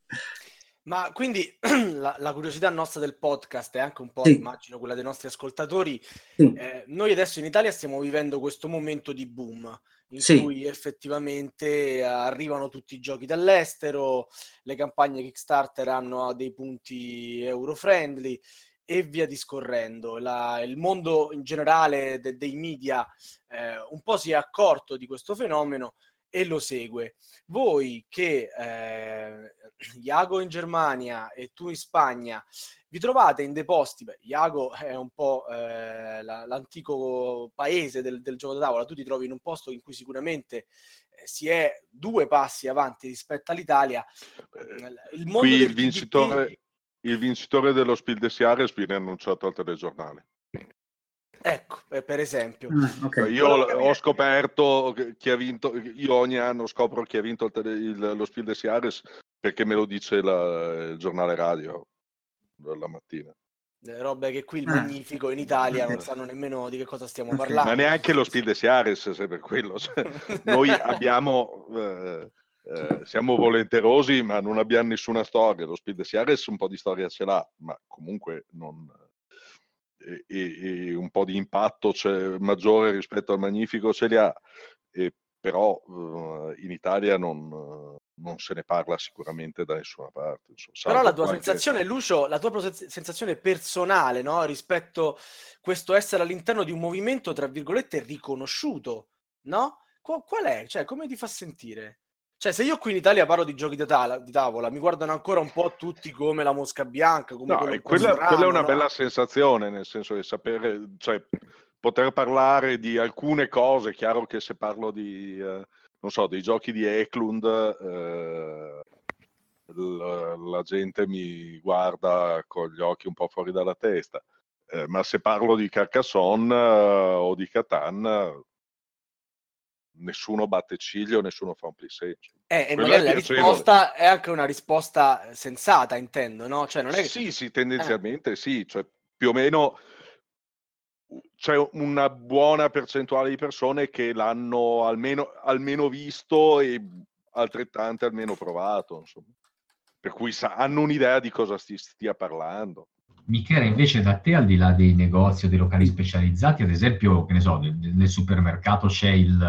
Ma quindi la, la, curiosità nostra del podcast è anche un po', sì. immagino, quella dei nostri ascoltatori. Sì. Eh, noi adesso in Italia stiamo vivendo questo momento di boom in sì. cui effettivamente arrivano tutti i giochi dall'estero, le campagne Kickstarter hanno dei punti euro-friendly e via discorrendo. La, il mondo in generale de, dei media eh, un po' si è accorto di questo fenomeno e lo segue. Voi che eh, Iago in Germania e tu in Spagna vi trovate in dei posti, beh, Iago è un po' eh, la, l'antico paese del, del, gioco da tavola, tu ti trovi in un posto in cui sicuramente eh, si è due passi avanti rispetto all'Italia. Il mondo Qui il vincitore, il vincitore dello Spiel des Jahres viene annunciato al telegiornale. Ecco, per esempio. Ah, okay. Io ho scoperto chi ha vinto, io ogni anno scopro chi ha vinto il tele, il, lo Spiel des Jahres perché me lo dice la, il giornale radio la mattina. Le robe che qui il ah. magnifico in Italia non sanno nemmeno di che cosa stiamo parlando. Ma neanche lo Spiel des Jahres, se per quello. Cioè, noi abbiamo... Eh, eh, siamo volenterosi, ma non abbiamo nessuna storia. Lo Speed Series un po' di storia ce l'ha, ma comunque non, e, e, un po' di impatto maggiore rispetto al Magnifico ce li ha, e, però uh, in Italia non, non, se ne parla sicuramente da nessuna parte. Insomma, però la tua qualche... sensazione, Lucio, la tua sensazione personale no? rispetto a questo essere all'interno di un movimento, tra virgolette, riconosciuto, no? Qual, qual è? Cioè, come ti fa sentire? Cioè, se io qui in Italia parlo di giochi di, tala, di tavola, mi guardano ancora un po' tutti come la mosca bianca. Come no, quella, strano, quella, è una no? bella sensazione, nel senso di sapere, cioè, poter parlare di alcune cose. Chiaro che se parlo di, eh, non so, dei giochi di Eklund, eh, la, la, gente mi guarda con gli occhi un po' fuori dalla testa. Eh, ma se parlo di Carcassonne eh, o di Catan, nessuno batte ciglio, nessuno fa un plissé. Eh, e magari la risposta è anche una risposta eh, sensata, intendo, no? Cioè, non è che... Sì, sì, tendenzialmente eh. sì, cioè più o meno c'è una buona percentuale di persone che l'hanno almeno, almeno visto e altrettante almeno provato, insomma. Per cui sa, hanno un'idea di cosa si stia parlando. Michele, invece da te, al di là dei negozi o dei locali specializzati, ad esempio, che ne so, nel, nel supermercato c'è il,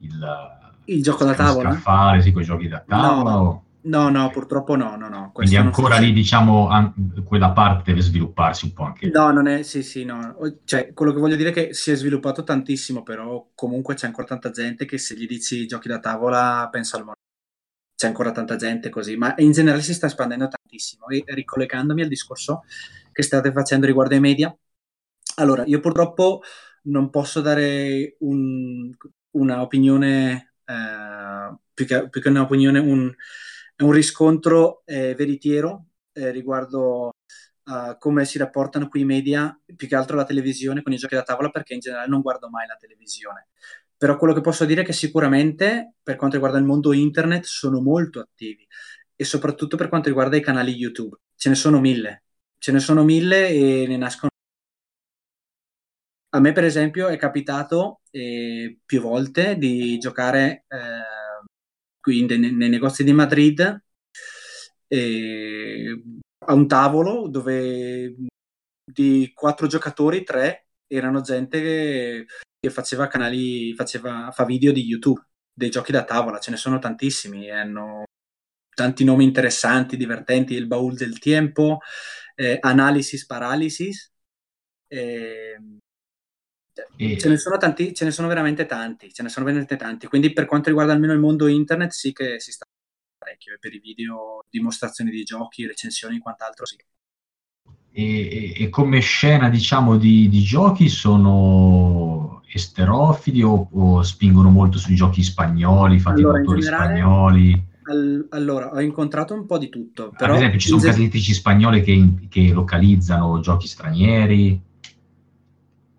il, il gioco da tavola? Scaffale, sì, con i giochi da tavola? No, o... no, no, purtroppo no, no, no. Quindi ancora lì, diciamo, an- quella parte deve svilupparsi un po' anche. No, non è, sì, sì, no. Cioè, quello che voglio dire è che si è sviluppato tantissimo, però comunque c'è ancora tanta gente che se gli dici giochi da tavola pensa al mondo c'è ancora tanta gente così, ma in generale si sta espandendo tantissimo. E ricollegandomi al discorso che state facendo riguardo ai media, allora io purtroppo non posso dare un, una opinione, eh, più, che, più che un'opinione, un, un riscontro eh, veritiero eh, riguardo a come si rapportano qui i media, più che altro la televisione con i giochi da tavola, perché in generale non guardo mai la televisione. Però quello che posso dire è che sicuramente per quanto riguarda il mondo internet sono molto attivi e soprattutto per quanto riguarda i canali YouTube. Ce ne sono mille, ce ne sono mille e ne nascono. A me, per esempio, è capitato eh, più volte di giocare eh, qui nei, nei, negozi di Madrid eh, a un tavolo dove di quattro giocatori, tre erano gente che, faceva canali, faceva, fa video di YouTube dei giochi da tavola, ce ne sono tantissimi, hanno tanti nomi interessanti, divertenti, il baul del tempo, eh, Analysis Paralysis. Eh, e... Ce, ne sono tanti, ce ne sono veramente tanti, ce ne sono veramente tanti. Quindi per quanto riguarda almeno il mondo internet sì che si sta parecchio, per i video, dimostrazioni di giochi, recensioni e quant'altro sì. E, e, come scena diciamo di, di giochi sono esterofili o, o, spingono molto sui giochi spagnoli, fatti allora, autori generale, spagnoli? Al, allora, ho incontrato un po' di tutto. Però, Ad esempio, ci sono case editrici spagnole che, che, localizzano giochi stranieri?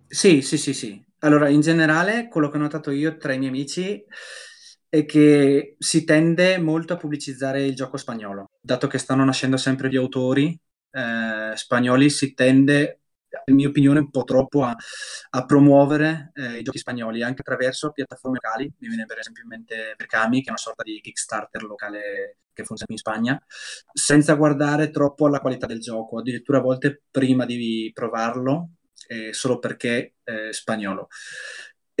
Sì, sì, sì, sì. Allora, in generale, quello che ho notato io tra i miei amici è che si tende molto a pubblicizzare il gioco spagnolo. Dato che stanno nascendo sempre più autori eh, spagnoli, si tende in mia opinione, un po' troppo a, a promuovere eh, i giochi spagnoli anche attraverso piattaforme locali. Mi viene per esempio in mente Berkami, che è una sorta di Kickstarter locale che funziona in Spagna, senza guardare troppo alla qualità del gioco, addirittura a volte prima di provarlo, eh, solo perché è spagnolo.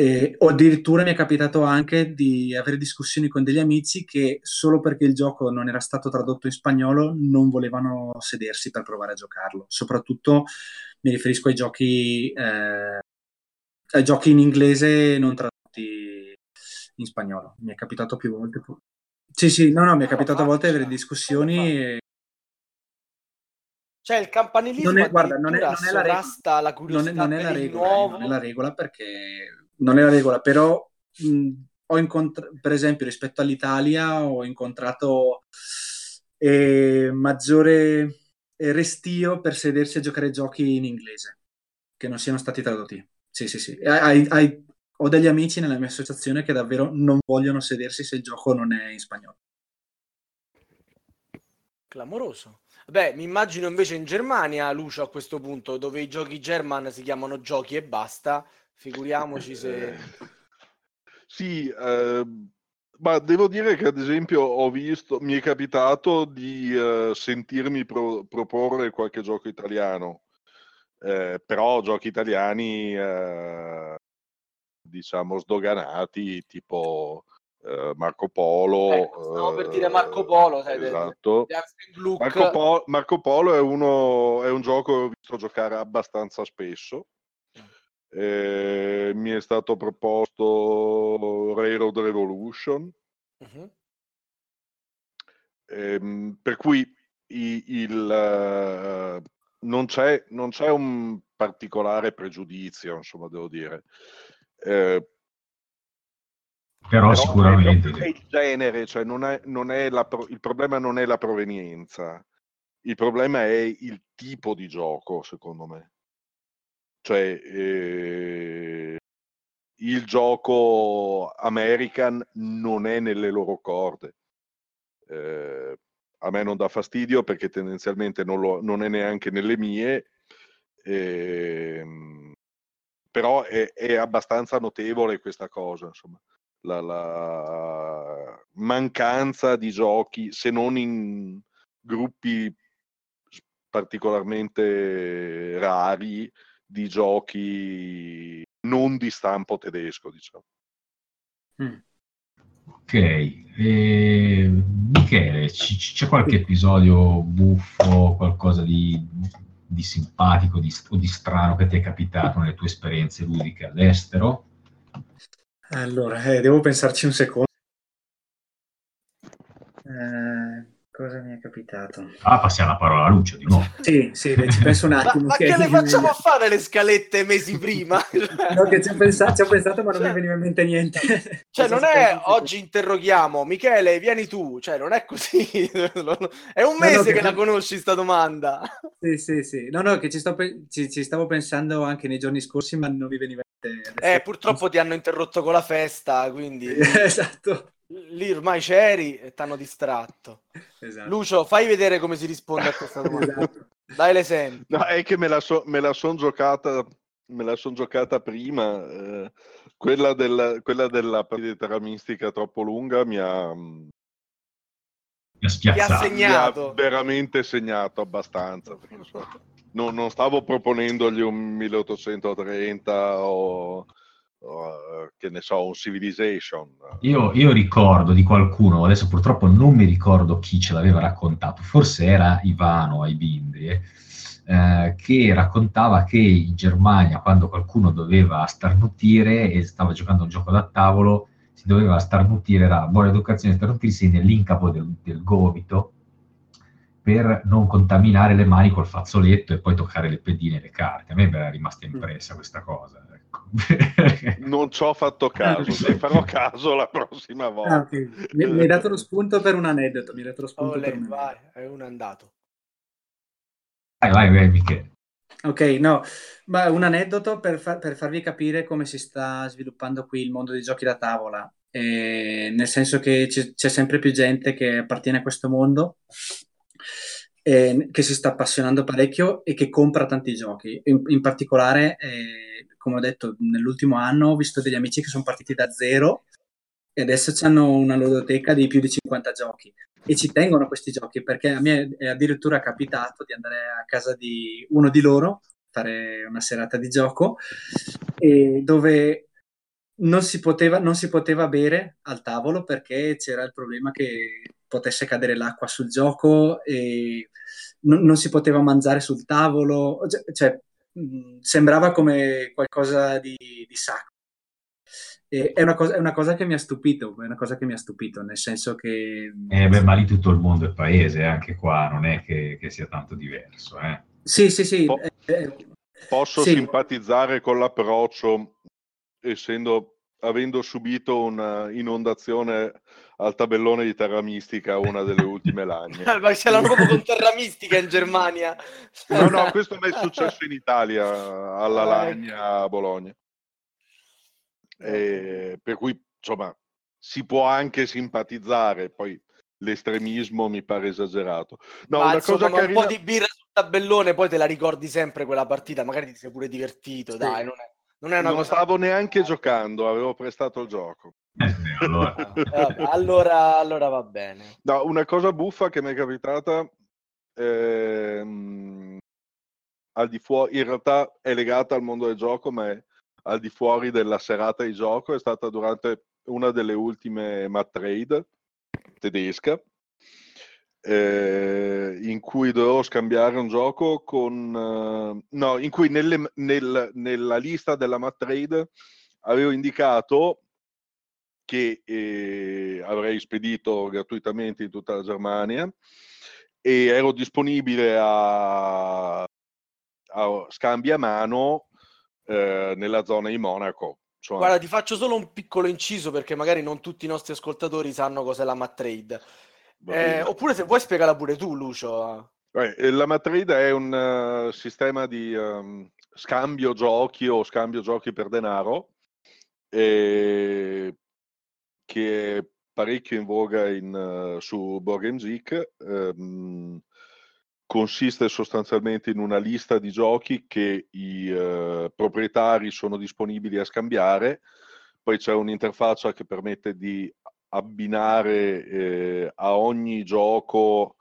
E, o addirittura mi è capitato anche di avere discussioni con degli amici che solo perché il gioco non era stato tradotto in spagnolo non volevano sedersi per provare a giocarlo. Soprattutto mi riferisco ai giochi, eh, ai giochi in inglese non tradotti in spagnolo. Mi è capitato più volte. Sì, sì, no, no, mi è capitato a volte avere discussioni. Cioè il campanilismo non è, guarda, non è, non è la, regola, la curiosità non è, non è la regola, eh, non è la regola perché non è la regola, però mh, ho incontrato, per esempio, rispetto all'Italia, ho incontrato eh, maggiore restio per sedersi a giocare giochi in inglese che non siano stati tradotti. Sì, sì, sì. Hai, hai, ho degli amici nella mia associazione che davvero non vogliono sedersi se il gioco non è in spagnolo. Clamoroso. Beh, mi immagino invece in Germania, Lucio, a questo punto, dove i giochi German si chiamano giochi e basta, Figuriamoci se... sì, eh, ma devo dire che ad esempio ho visto, mi è capitato di eh, sentirmi pro- proporre qualche gioco italiano, eh, però giochi italiani eh, diciamo sdoganati tipo eh, Marco Polo. Ecco, stavo per dire Marco Polo, sai, esatto. Marco, po- Marco, Polo è, uno, è un gioco che ho visto giocare abbastanza spesso eh, mi è stato proposto Railroad Revolution. Uh-huh. Eh, per cui il, uh, non, c'è, non, c'è, un particolare pregiudizio, insomma, devo dire. Eh, però, però sicuramente è, il genere, cioè non è, non è la, il problema non è la provenienza, il problema è il tipo di gioco, secondo me. Cioè, eh, il gioco American non è nelle loro corde. Eh, a me non dà fastidio perché tendenzialmente non, lo, non è neanche nelle mie, eh, però è, è, abbastanza notevole questa cosa, insomma. La, la, mancanza di giochi, se non in gruppi particolarmente rari, di giochi non di stampo tedesco, diciamo. Mm. Ok, e... Michele, c- c'è qualche episodio buffo, qualcosa di, di simpatico di, o di strano che ti è capitato nelle tue esperienze ludiche all'estero? Allora, eh, devo pensarci un secondo. Eh, Cosa mi è capitato? Ah, passiamo la parola a Lucio di nuovo. Sì, sì, ci penso un attimo. Ma, ma che, le facciamo meglio. fare le scalette mesi prima? no, che ci ho, pensato, ci ho pensato, ma non cioè, mi veniva in mente niente. Cioè, non è oggi interroghiamo Michele, vieni tu, cioè, non è così. è un mese no, no, che, che la conosci sta domanda. Sì, sì, sì. No, no, che ci, sto pe- ci, ci, stavo pensando anche nei giorni scorsi, ma non mi veniva in mente. Eh, purtroppo ti hanno interrotto con la festa, quindi. esatto lì ormai c'eri e ti hanno distratto. Esatto. Lucio, fai vedere come si risponde a questa domanda. esatto. Dai l'esempio. No, è che me la, so, me la sono giocata, me la son giocata prima. Eh, quella, del, quella, della partita mistica troppo lunga mi ha, mi ha, ha segnato. Mi ha veramente segnato abbastanza. So, non, non stavo proponendogli un 1830 o Uh, che ne so, un Civilization. Io, io, ricordo di qualcuno, adesso purtroppo non mi ricordo chi ce l'aveva raccontato, forse era Ivano ai bimbi, eh, che raccontava che in Germania quando qualcuno doveva starnutire e stava giocando un gioco da tavolo, si doveva starnutire, era buona educazione starnutirsi nell'incapo del, del gomito per non contaminare le mani col fazzoletto e poi toccare le pedine e le carte. A me era rimasta impressa questa cosa. non ci ho fatto caso, se farò caso la prossima ah, volta. Ah, okay. mi, mi, hai dato lo spunto per un aneddoto. Mi hai dato lo spunto Olè, per un vai, è un andato. Vai, vai, vai, Michele. Ok, no, ma un aneddoto per, far, per, farvi capire come si sta sviluppando qui il mondo dei giochi da tavola, eh, nel senso che c'è, sempre più gente che appartiene a questo mondo, eh, che si sta appassionando parecchio e che compra tanti giochi. In, in particolare eh, come ho detto, nell'ultimo anno ho visto degli amici che sono partiti da zero e adesso hanno una ludoteca di più di 50 giochi e ci tengono questi giochi perché a me è addirittura capitato di andare a casa di uno di loro, fare una serata di gioco dove non si, poteva, non si poteva bere al tavolo perché c'era il problema che potesse cadere l'acqua sul gioco e non, non si poteva mangiare sul tavolo, cioè Mm, sembrava come qualcosa di, di sacro. E è, una cosa, è una cosa che mi ha stupito, è una cosa che mi ha stupito, nel senso che... Eh beh, ma lì tutto il mondo è paese, anche qua non è che, che sia tanto diverso. Eh. Sì, sì, sì. Po- eh, posso sì. simpatizzare con l'approccio, essendo, avendo subito un'inondazione al tabellone di Terra Mistica una delle ultime lagne. Ma ce l'hanno proprio con Terra Mistica in Germania. no, no, questo mi è successo in Italia, alla. Lagna a Bologna. E, per cui, insomma, si può anche simpatizzare, poi l'estremismo mi pare esagerato. No, Ma, una insomma, cosa carina... un po' di birra sul tabellone, poi te la ricordi sempre quella partita, magari ti sei pure divertito, sì. dai, non è, non è una non cosa... stavo neanche giocando, avevo prestato il gioco. Eh, allora. allora, allora, va bene. No, una cosa buffa che mi è capitata ehm, al di fuori, in realtà è legata al mondo del gioco, ma è al di fuori della serata di gioco, è stata durante una delle ultime mat trade tedesca, eh, in cui dovevo scambiare un gioco con... Uh, no, in cui nelle, nel, nella lista della mat trade avevo indicato che eh, avrei spedito gratuitamente in tutta la Germania e ero disponibile a, a scambi a mano eh, nella zona di Monaco. Cioè... Guarda, ti faccio solo un piccolo inciso perché magari non tutti i nostri ascoltatori sanno cos'è la Matrade. Eh, oppure se vuoi spiegala pure tu, Lucio. Eh, la Matrade è un uh, sistema di um, scambio giochi o scambio giochi per denaro. Che è parecchio in voga in, uh, su Borgenzik, um, consiste sostanzialmente in una lista di giochi che i uh, proprietari sono disponibili a scambiare, poi c'è un'interfaccia che permette di abbinare eh, a ogni gioco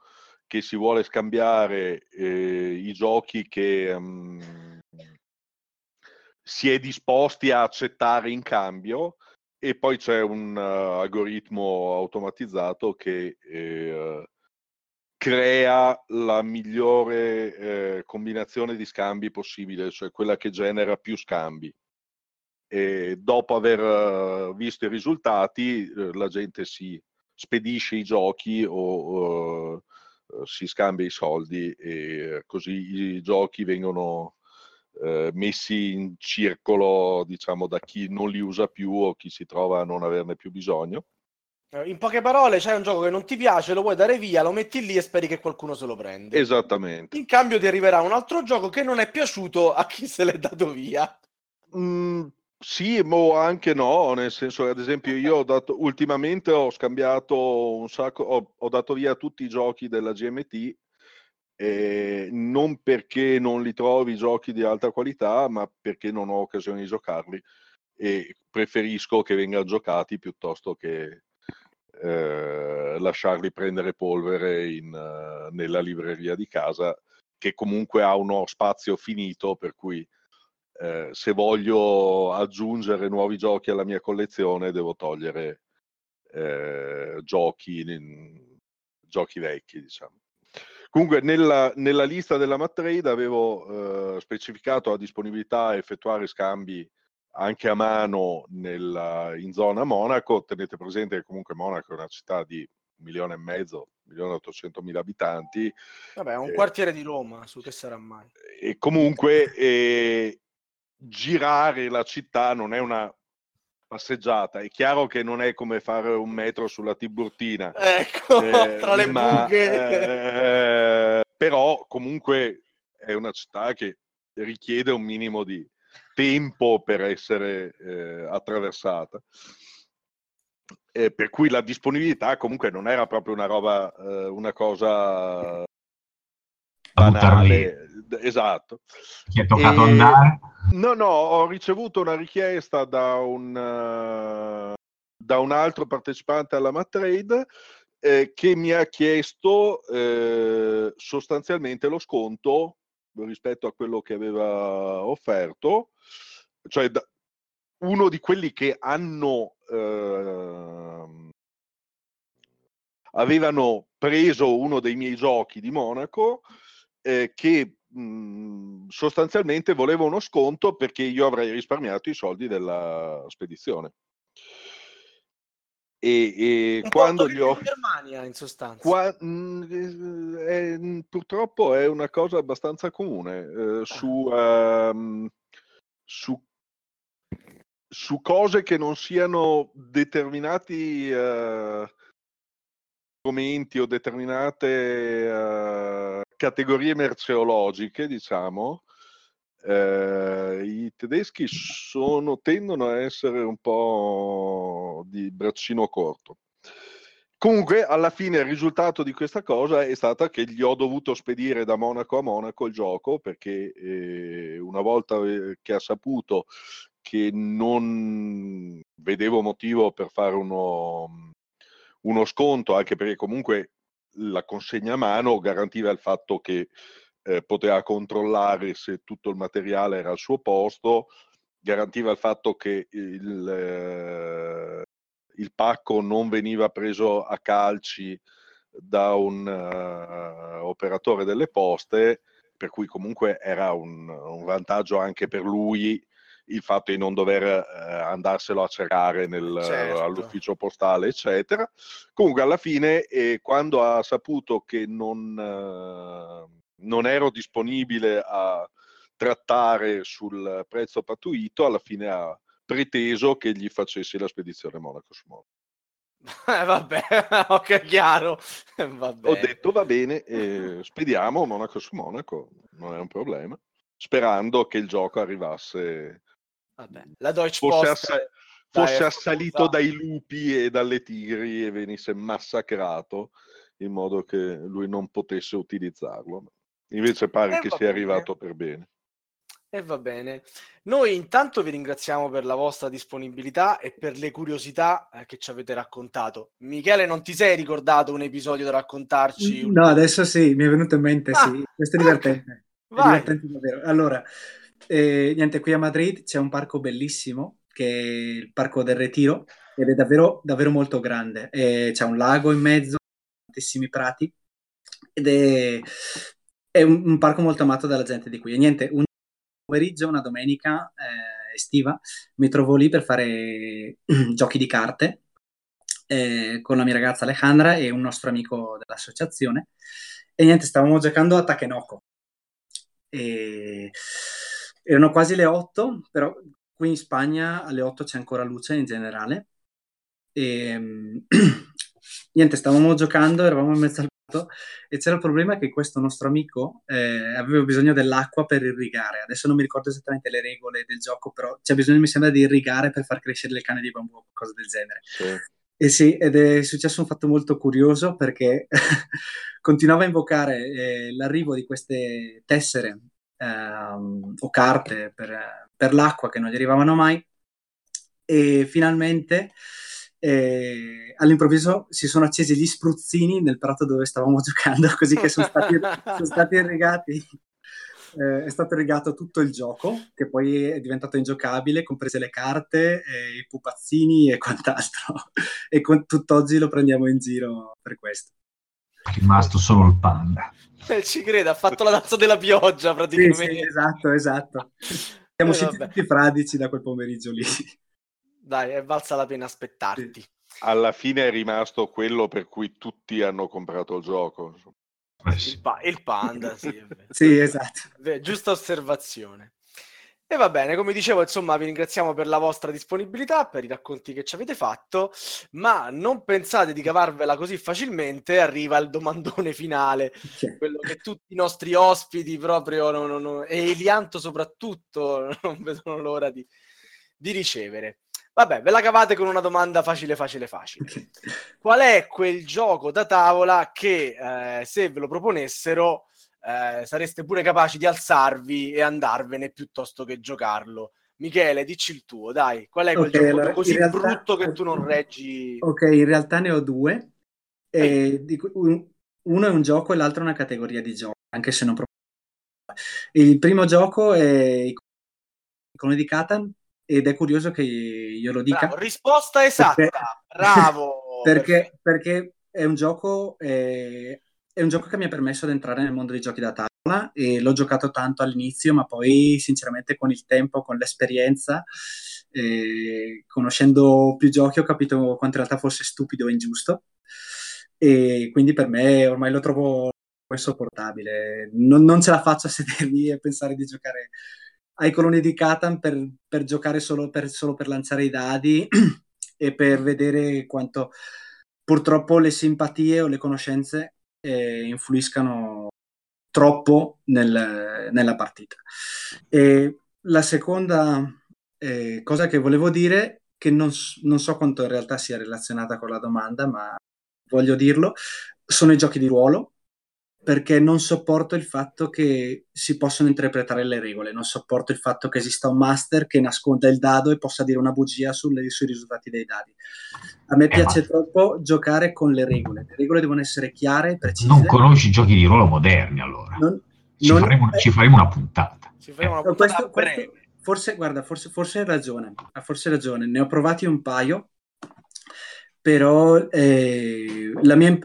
che si vuole scambiare eh, i giochi che um, si è disposti a accettare in cambio e poi c'è un uh, algoritmo automatizzato che eh, crea la migliore eh, combinazione di scambi possibile, cioè quella che genera più scambi. E dopo aver uh, visto i risultati, uh, la gente si spedisce i giochi o, o si scambia i soldi e così i giochi vengono eh, messi in circolo, diciamo, da chi non li usa più o chi si trova a non averne più bisogno. Eh, in poche parole, c'è un gioco che non ti piace, lo vuoi dare via, lo metti lì e speri che qualcuno se lo prenda. Esattamente. In cambio ti arriverà un altro gioco che non è piaciuto a chi se l'è dato via. Mm, sì, ma anche no, nel senso ad esempio io ho dato, ultimamente ho scambiato un sacco, ho, ho dato via tutti i giochi della GMT, eh, non perché non li trovi giochi di alta qualità, ma perché non ho occasione di giocarli e preferisco che vengano giocati piuttosto che eh, lasciarli prendere polvere in, uh, nella libreria di casa, che comunque ha uno spazio finito, per cui eh, se voglio aggiungere nuovi giochi alla mia collezione devo togliere eh, giochi, in, giochi vecchi, diciamo. Comunque nella, nella lista della Matrade avevo eh, specificato la disponibilità a effettuare scambi anche a mano nella, in zona Monaco. Tenete presente che comunque Monaco è una città di un milione e mezzo, un milione e ottocento mila abitanti. Vabbè, è un eh, quartiere di Roma, su che sarà mai. E comunque eh, girare la città non è una passeggiata. È chiaro che non è come fare un metro sulla Tiburtina. Ecco, eh, tra le ma. Eh, però comunque è una città che richiede un minimo di tempo per essere eh, attraversata. per cui la disponibilità comunque non era proprio una roba, eh, una cosa banale. Esatto. Ti è toccato e... andare? No, no, ho ricevuto una richiesta da un, uh, da un altro partecipante alla Matrade eh, che mi ha chiesto eh, sostanzialmente lo sconto rispetto a quello che aveva offerto, cioè da, uno di quelli che hanno eh, avevano preso uno dei miei giochi di Monaco eh, che mh, mhmm, sostanzialmente voleva uno sconto perché io avrei risparmiato i soldi della spedizione. E, e quando gli ho... In Germania, in sostanza. Qua, è, purtroppo è una cosa abbastanza comune. Eh, su, uh, su, su, cose che non siano determinati uh, argomenti o determinate uh, categorie merceologiche, diciamo, eh, i tedeschi sono, tendono a essere un po' di braccino corto. Comunque, alla fine il risultato di questa cosa è stata che gli ho dovuto spedire da Monaco a Monaco il gioco perché eh, una volta eh, che ha saputo che non vedevo motivo per fare uno, uno sconto, anche perché comunque la consegna a mano garantiva il fatto che eh, poteva controllare se tutto il materiale era al suo posto, garantiva il fatto che il, eh, il pacco non veniva preso a calci da un uh, operatore delle poste, per cui comunque era un, un vantaggio anche per lui il fatto di non dover eh, andarselo a cercare nel, certo. all'ufficio postale, eccetera. Comunque, alla fine, eh, quando ha saputo che non, eh, non, ero disponibile a trattare sul prezzo pattuito, alla fine ha preteso che gli facessi la spedizione Monaco su Monaco. Eh, vabbè, ok, chiaro. Vabbè. Ho detto va bene, eh, spediamo Monaco su Monaco, non è un problema, sperando che il gioco arrivasse Vabbè, la Deutsche fosse, Post assa- fosse assalito dai lupi e dalle tigri e venisse massacrato in modo che lui non potesse utilizzarlo. Invece pare eh, che sia bene. arrivato per bene. E va bene. Noi intanto vi ringraziamo per la vostra disponibilità e per le curiosità eh, che ci avete raccontato. Michele, non ti sei ricordato un episodio da raccontarci? No, adesso sì, mi è venuto in mente, ah, sì. Questo è divertente. Okay. È divertente davvero. Allora, e, niente, qui a Madrid c'è un parco bellissimo, che è il Parco del Retiro, ed è davvero, davvero molto grande. E c'è un lago in mezzo, tantissimi prati, ed è, è un, un, parco molto amato dalla gente di qui. E niente, un pomeriggio, una domenica eh, estiva, mi trovo lì per fare giochi di carte eh, con la mia ragazza Alejandra e un nostro amico dell'associazione. E niente, stavamo giocando a Takenoko. E... Erano quasi le 8, però qui in Spagna alle 8 c'è ancora luce in generale. E niente, stavamo giocando, eravamo in mezzo al e c'era il problema che questo nostro amico eh, aveva bisogno dell'acqua per irrigare. Adesso non mi ricordo esattamente le regole del gioco, però c'è bisogno, mi sembra, di irrigare per far crescere le canne di bambù o qualcosa del genere. Sì. E sì, ed è successo un fatto molto curioso perché continuava a invocare eh, l'arrivo di queste tessere ehm, o carte per, per l'acqua che non gli arrivavano mai e finalmente e all'improvviso si sono accesi gli spruzzini nel prato dove stavamo giocando, così che sono stati, sono stati irrigati. Eh, è stato irrigato tutto il gioco, che poi è diventato ingiocabile, comprese le carte, eh, i pupazzini e quant'altro. e con, tutt'oggi lo prendiamo in giro per questo. È rimasto solo il panda. Eh, ci credo, ha fatto la danza della pioggia praticamente. Sì, sì, esatto, esatto. Siamo eh, usciti tutti fradici da quel pomeriggio lì. Dai, è valsa la pena aspettarti. Alla fine è rimasto quello per cui tutti hanno comprato il gioco. Il, pa- il panda, sì. sì, esatto. Beh, giusta osservazione. E va bene, come dicevo, insomma, vi ringraziamo per la vostra disponibilità, per i racconti che ci avete fatto, ma non pensate di cavarvela così facilmente, arriva il domandone finale, sì. quello che tutti i nostri ospiti proprio, non, non, non, e Elianto soprattutto, non vedono l'ora di, di ricevere. Vabbè, ve la cavate con una domanda facile, facile, facile. Qual è quel gioco da tavola che eh, se ve lo proponessero eh, sareste pure capaci di alzarvi e andarvene piuttosto che giocarlo? Michele, dici il tuo, dai. Qual è quel okay, gioco allora, così realtà, brutto che tu non reggi? Ok, in realtà ne ho due. E un, uno è un gioco e l'altro è una categoria di gioco, anche se non proprio. Il primo gioco è Icono di Catan, ed è curioso che io lo dica. Bravo, risposta esatta, perché, bravo! perché, perché, è un gioco... Eh, è un gioco che mi ha permesso di entrare nel mondo dei giochi da tavola e l'ho giocato tanto all'inizio, ma poi sinceramente con il tempo, con l'esperienza, eh, conoscendo più giochi ho capito quanto in realtà fosse stupido e ingiusto e quindi per me ormai lo trovo insopportabile. Non, non ce la faccio a sedermi e pensare di giocare ai coloni di Catan per, per giocare solo per, solo per lanciare i dadi e per vedere quanto purtroppo le simpatie o le conoscenze eh, influiscano troppo nel, nella partita. E la seconda eh, cosa che volevo dire, che non, non so quanto in realtà sia relazionata con la domanda, ma voglio dirlo, sono i giochi di ruolo perché non sopporto il fatto che si possono interpretare le regole, non sopporto il fatto che esista un master che nasconda il dado e possa dire una bugia sulle, sui risultati dei dadi. A me piace troppo giocare con le regole, le regole devono essere chiare e precise. Non conosci i giochi di ruolo moderni allora? Non, ci, non, faremo, eh, ci, faremo, una puntata. Ci faremo una puntata questo, questo, forse, guarda, forse, forse hai ragione, forse hai ragione, ne ho provati un paio, però eh, la, mia,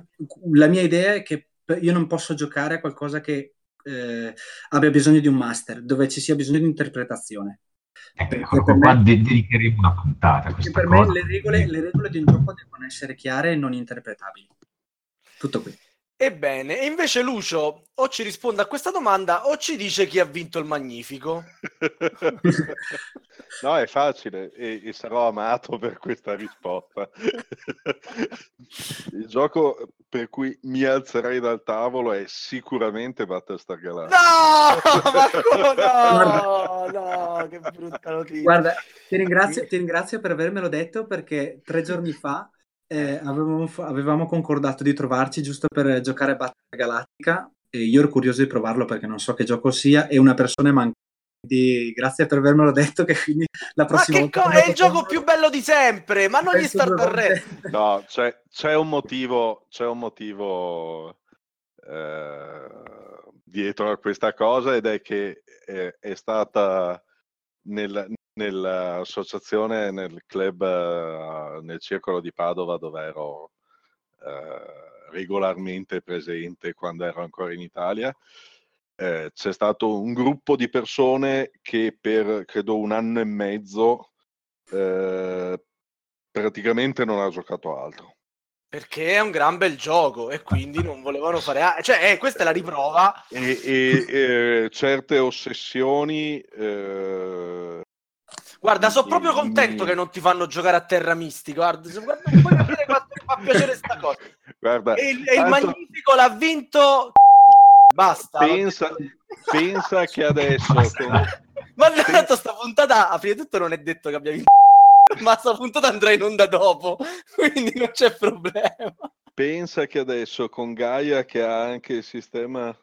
la mia idea è che io non posso giocare a qualcosa che eh, abbia bisogno di un master, dove ci sia bisogno di interpretazione. Ecco, qua me, dedicheremo una puntata a per cosa. me le regole, le regole di un gioco devono essere chiare e non interpretabili. Tutto qui. Ebbene, e invece Lucio o ci risponde a questa domanda o ci dice chi ha vinto il Magnifico. no, è facile e, e, sarò amato per questa risposta. il gioco per cui mi alzerei dal tavolo è sicuramente Battlestar Galactica. No, Marco, no, no, che brutta notizia. Guarda, ti ringrazio, ti ringrazio per avermelo detto perché tre giorni fa eh, avevamo, avevamo, concordato di trovarci giusto per giocare a Battle Galactica e io ero curioso di provarlo perché non so che gioco sia e una persona è mancata. Quindi grazie per avermelo detto che quindi la prossima ma che co- è il gioco più bello di sempre ma non gli sta per re no c'è, c'è, un motivo c'è un motivo eh, dietro a questa cosa ed è che è, è stata nel, nell'associazione, nel club, uh, nel circolo di Padova dove ero uh, regolarmente presente quando ero ancora in Italia. Eh, c'è stato un gruppo di persone che per credo un anno e mezzo eh, praticamente non ha giocato altro. Perché è un gran bel gioco e quindi non volevano fare... a- Cioè, eh, questa è la riprova. E, e- e certe ossessioni eh, Guarda, sono proprio contento che non ti fanno giocare a Terra Mystica. Guarda, guarda, puoi capire quanto mi fa piacere sta cosa. guarda, E il, e il tanto Magnifico l'ha vinto... Basta. pensa, pensa che adesso Basta. con- Ma tanto sta puntata, a prima di tutto non è detto che abbia vinto, ma sta puntata andrà in onda dopo, quindi non c'è problema. pensa che adesso con Gaia che ha anche il sistema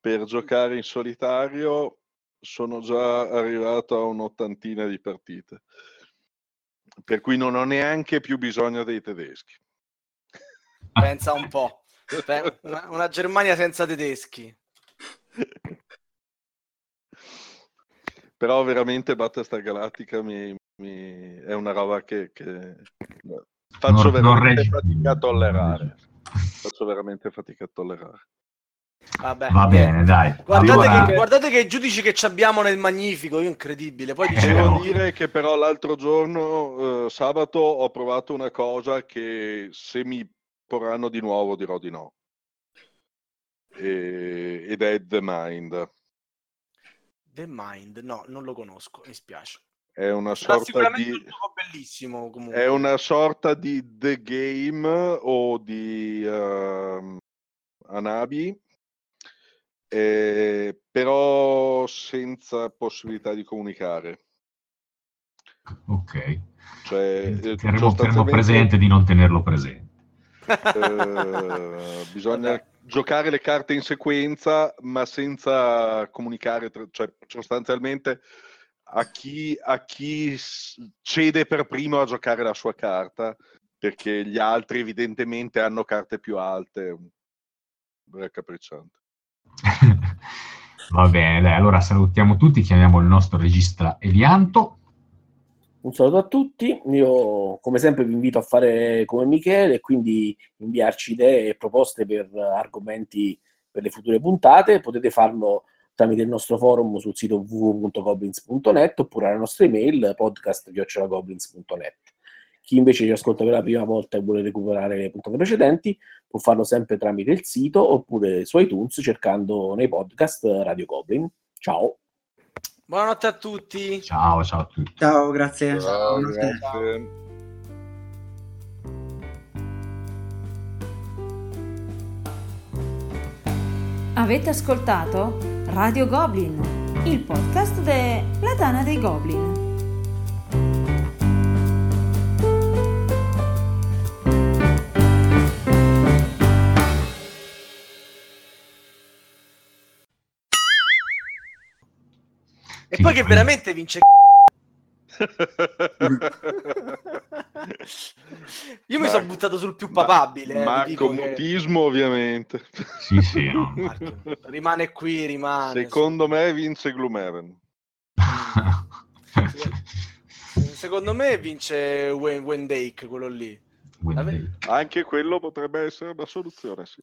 per giocare in solitario sono già arrivato a un'ottantina di partite. Per cui non ho neanche più bisogno dei tedeschi. Pensa un po'. Una, Germania senza tedeschi. però veramente Battlestar Galactica mi, mi- è una roba che, che faccio Non- non veramente reggi- fatica a tollerare. Non faccio veramente fatica a tollerare Vabbè. Va bene, dai. Guardate, Allora, che, guardate che giudici che ci abbiamo nel Magnifico, io incredibile. Poi Eh, dicevo, Devo no. dire che però l'altro giorno, eh, sabato, ho provato una cosa che se mi porranno di nuovo dirò di no. E- ed è The Mind. The Mind, no, non lo conosco, mi spiace. È una sorta sicuramente di... un gioco bellissimo comunque. È una sorta di The Game o di ehm, Anabi, eh, però senza possibilità di comunicare. ok. Cioè, eh, Terremo, terremo sostanzialmente- presente di non tenerlo presente. Eh, bisogna giocare le carte in sequenza, ma senza comunicare, tra- cioè sostanzialmente a chi, a chi cede per primo a giocare la sua carta, perché gli altri evidentemente hanno carte più alte. Raccapricciante. Va bene, dai, allora salutiamo tutti, chiamiamo il nostro regista Elianto. Un saluto a tutti, io come sempre vi invito a fare come Michele e quindi inviarci idee e proposte per argomenti per le future puntate, potete farlo tramite il nostro forum sul sito www.goblins.net oppure alla nostra email podcast.goblins.net. Chi invece ci ascolta per la prima volta e vuole recuperare le puntate precedenti può farlo sempre tramite il sito oppure su iTunes cercando nei podcast Radio Goblin. Ciao! Buonanotte a tutti. Ciao, ciao a tutti. Ciao, grazie. Ciao, Buonanotte. grazie. Avete ascoltato Radio Goblin, il podcast della Tana dei Goblin. E Sì, poi che veramente vince. Io mi sono buttato sul più papabile. eh, Marco che- mutismo, ovviamente. Sì, sì, no. Marco, rimane qui, rimane. Secondo me vince Gloomhaven. Secondo me vince Wen- Wendake, quello lì. Quindi- Anche quello potrebbe essere una soluzione, sì.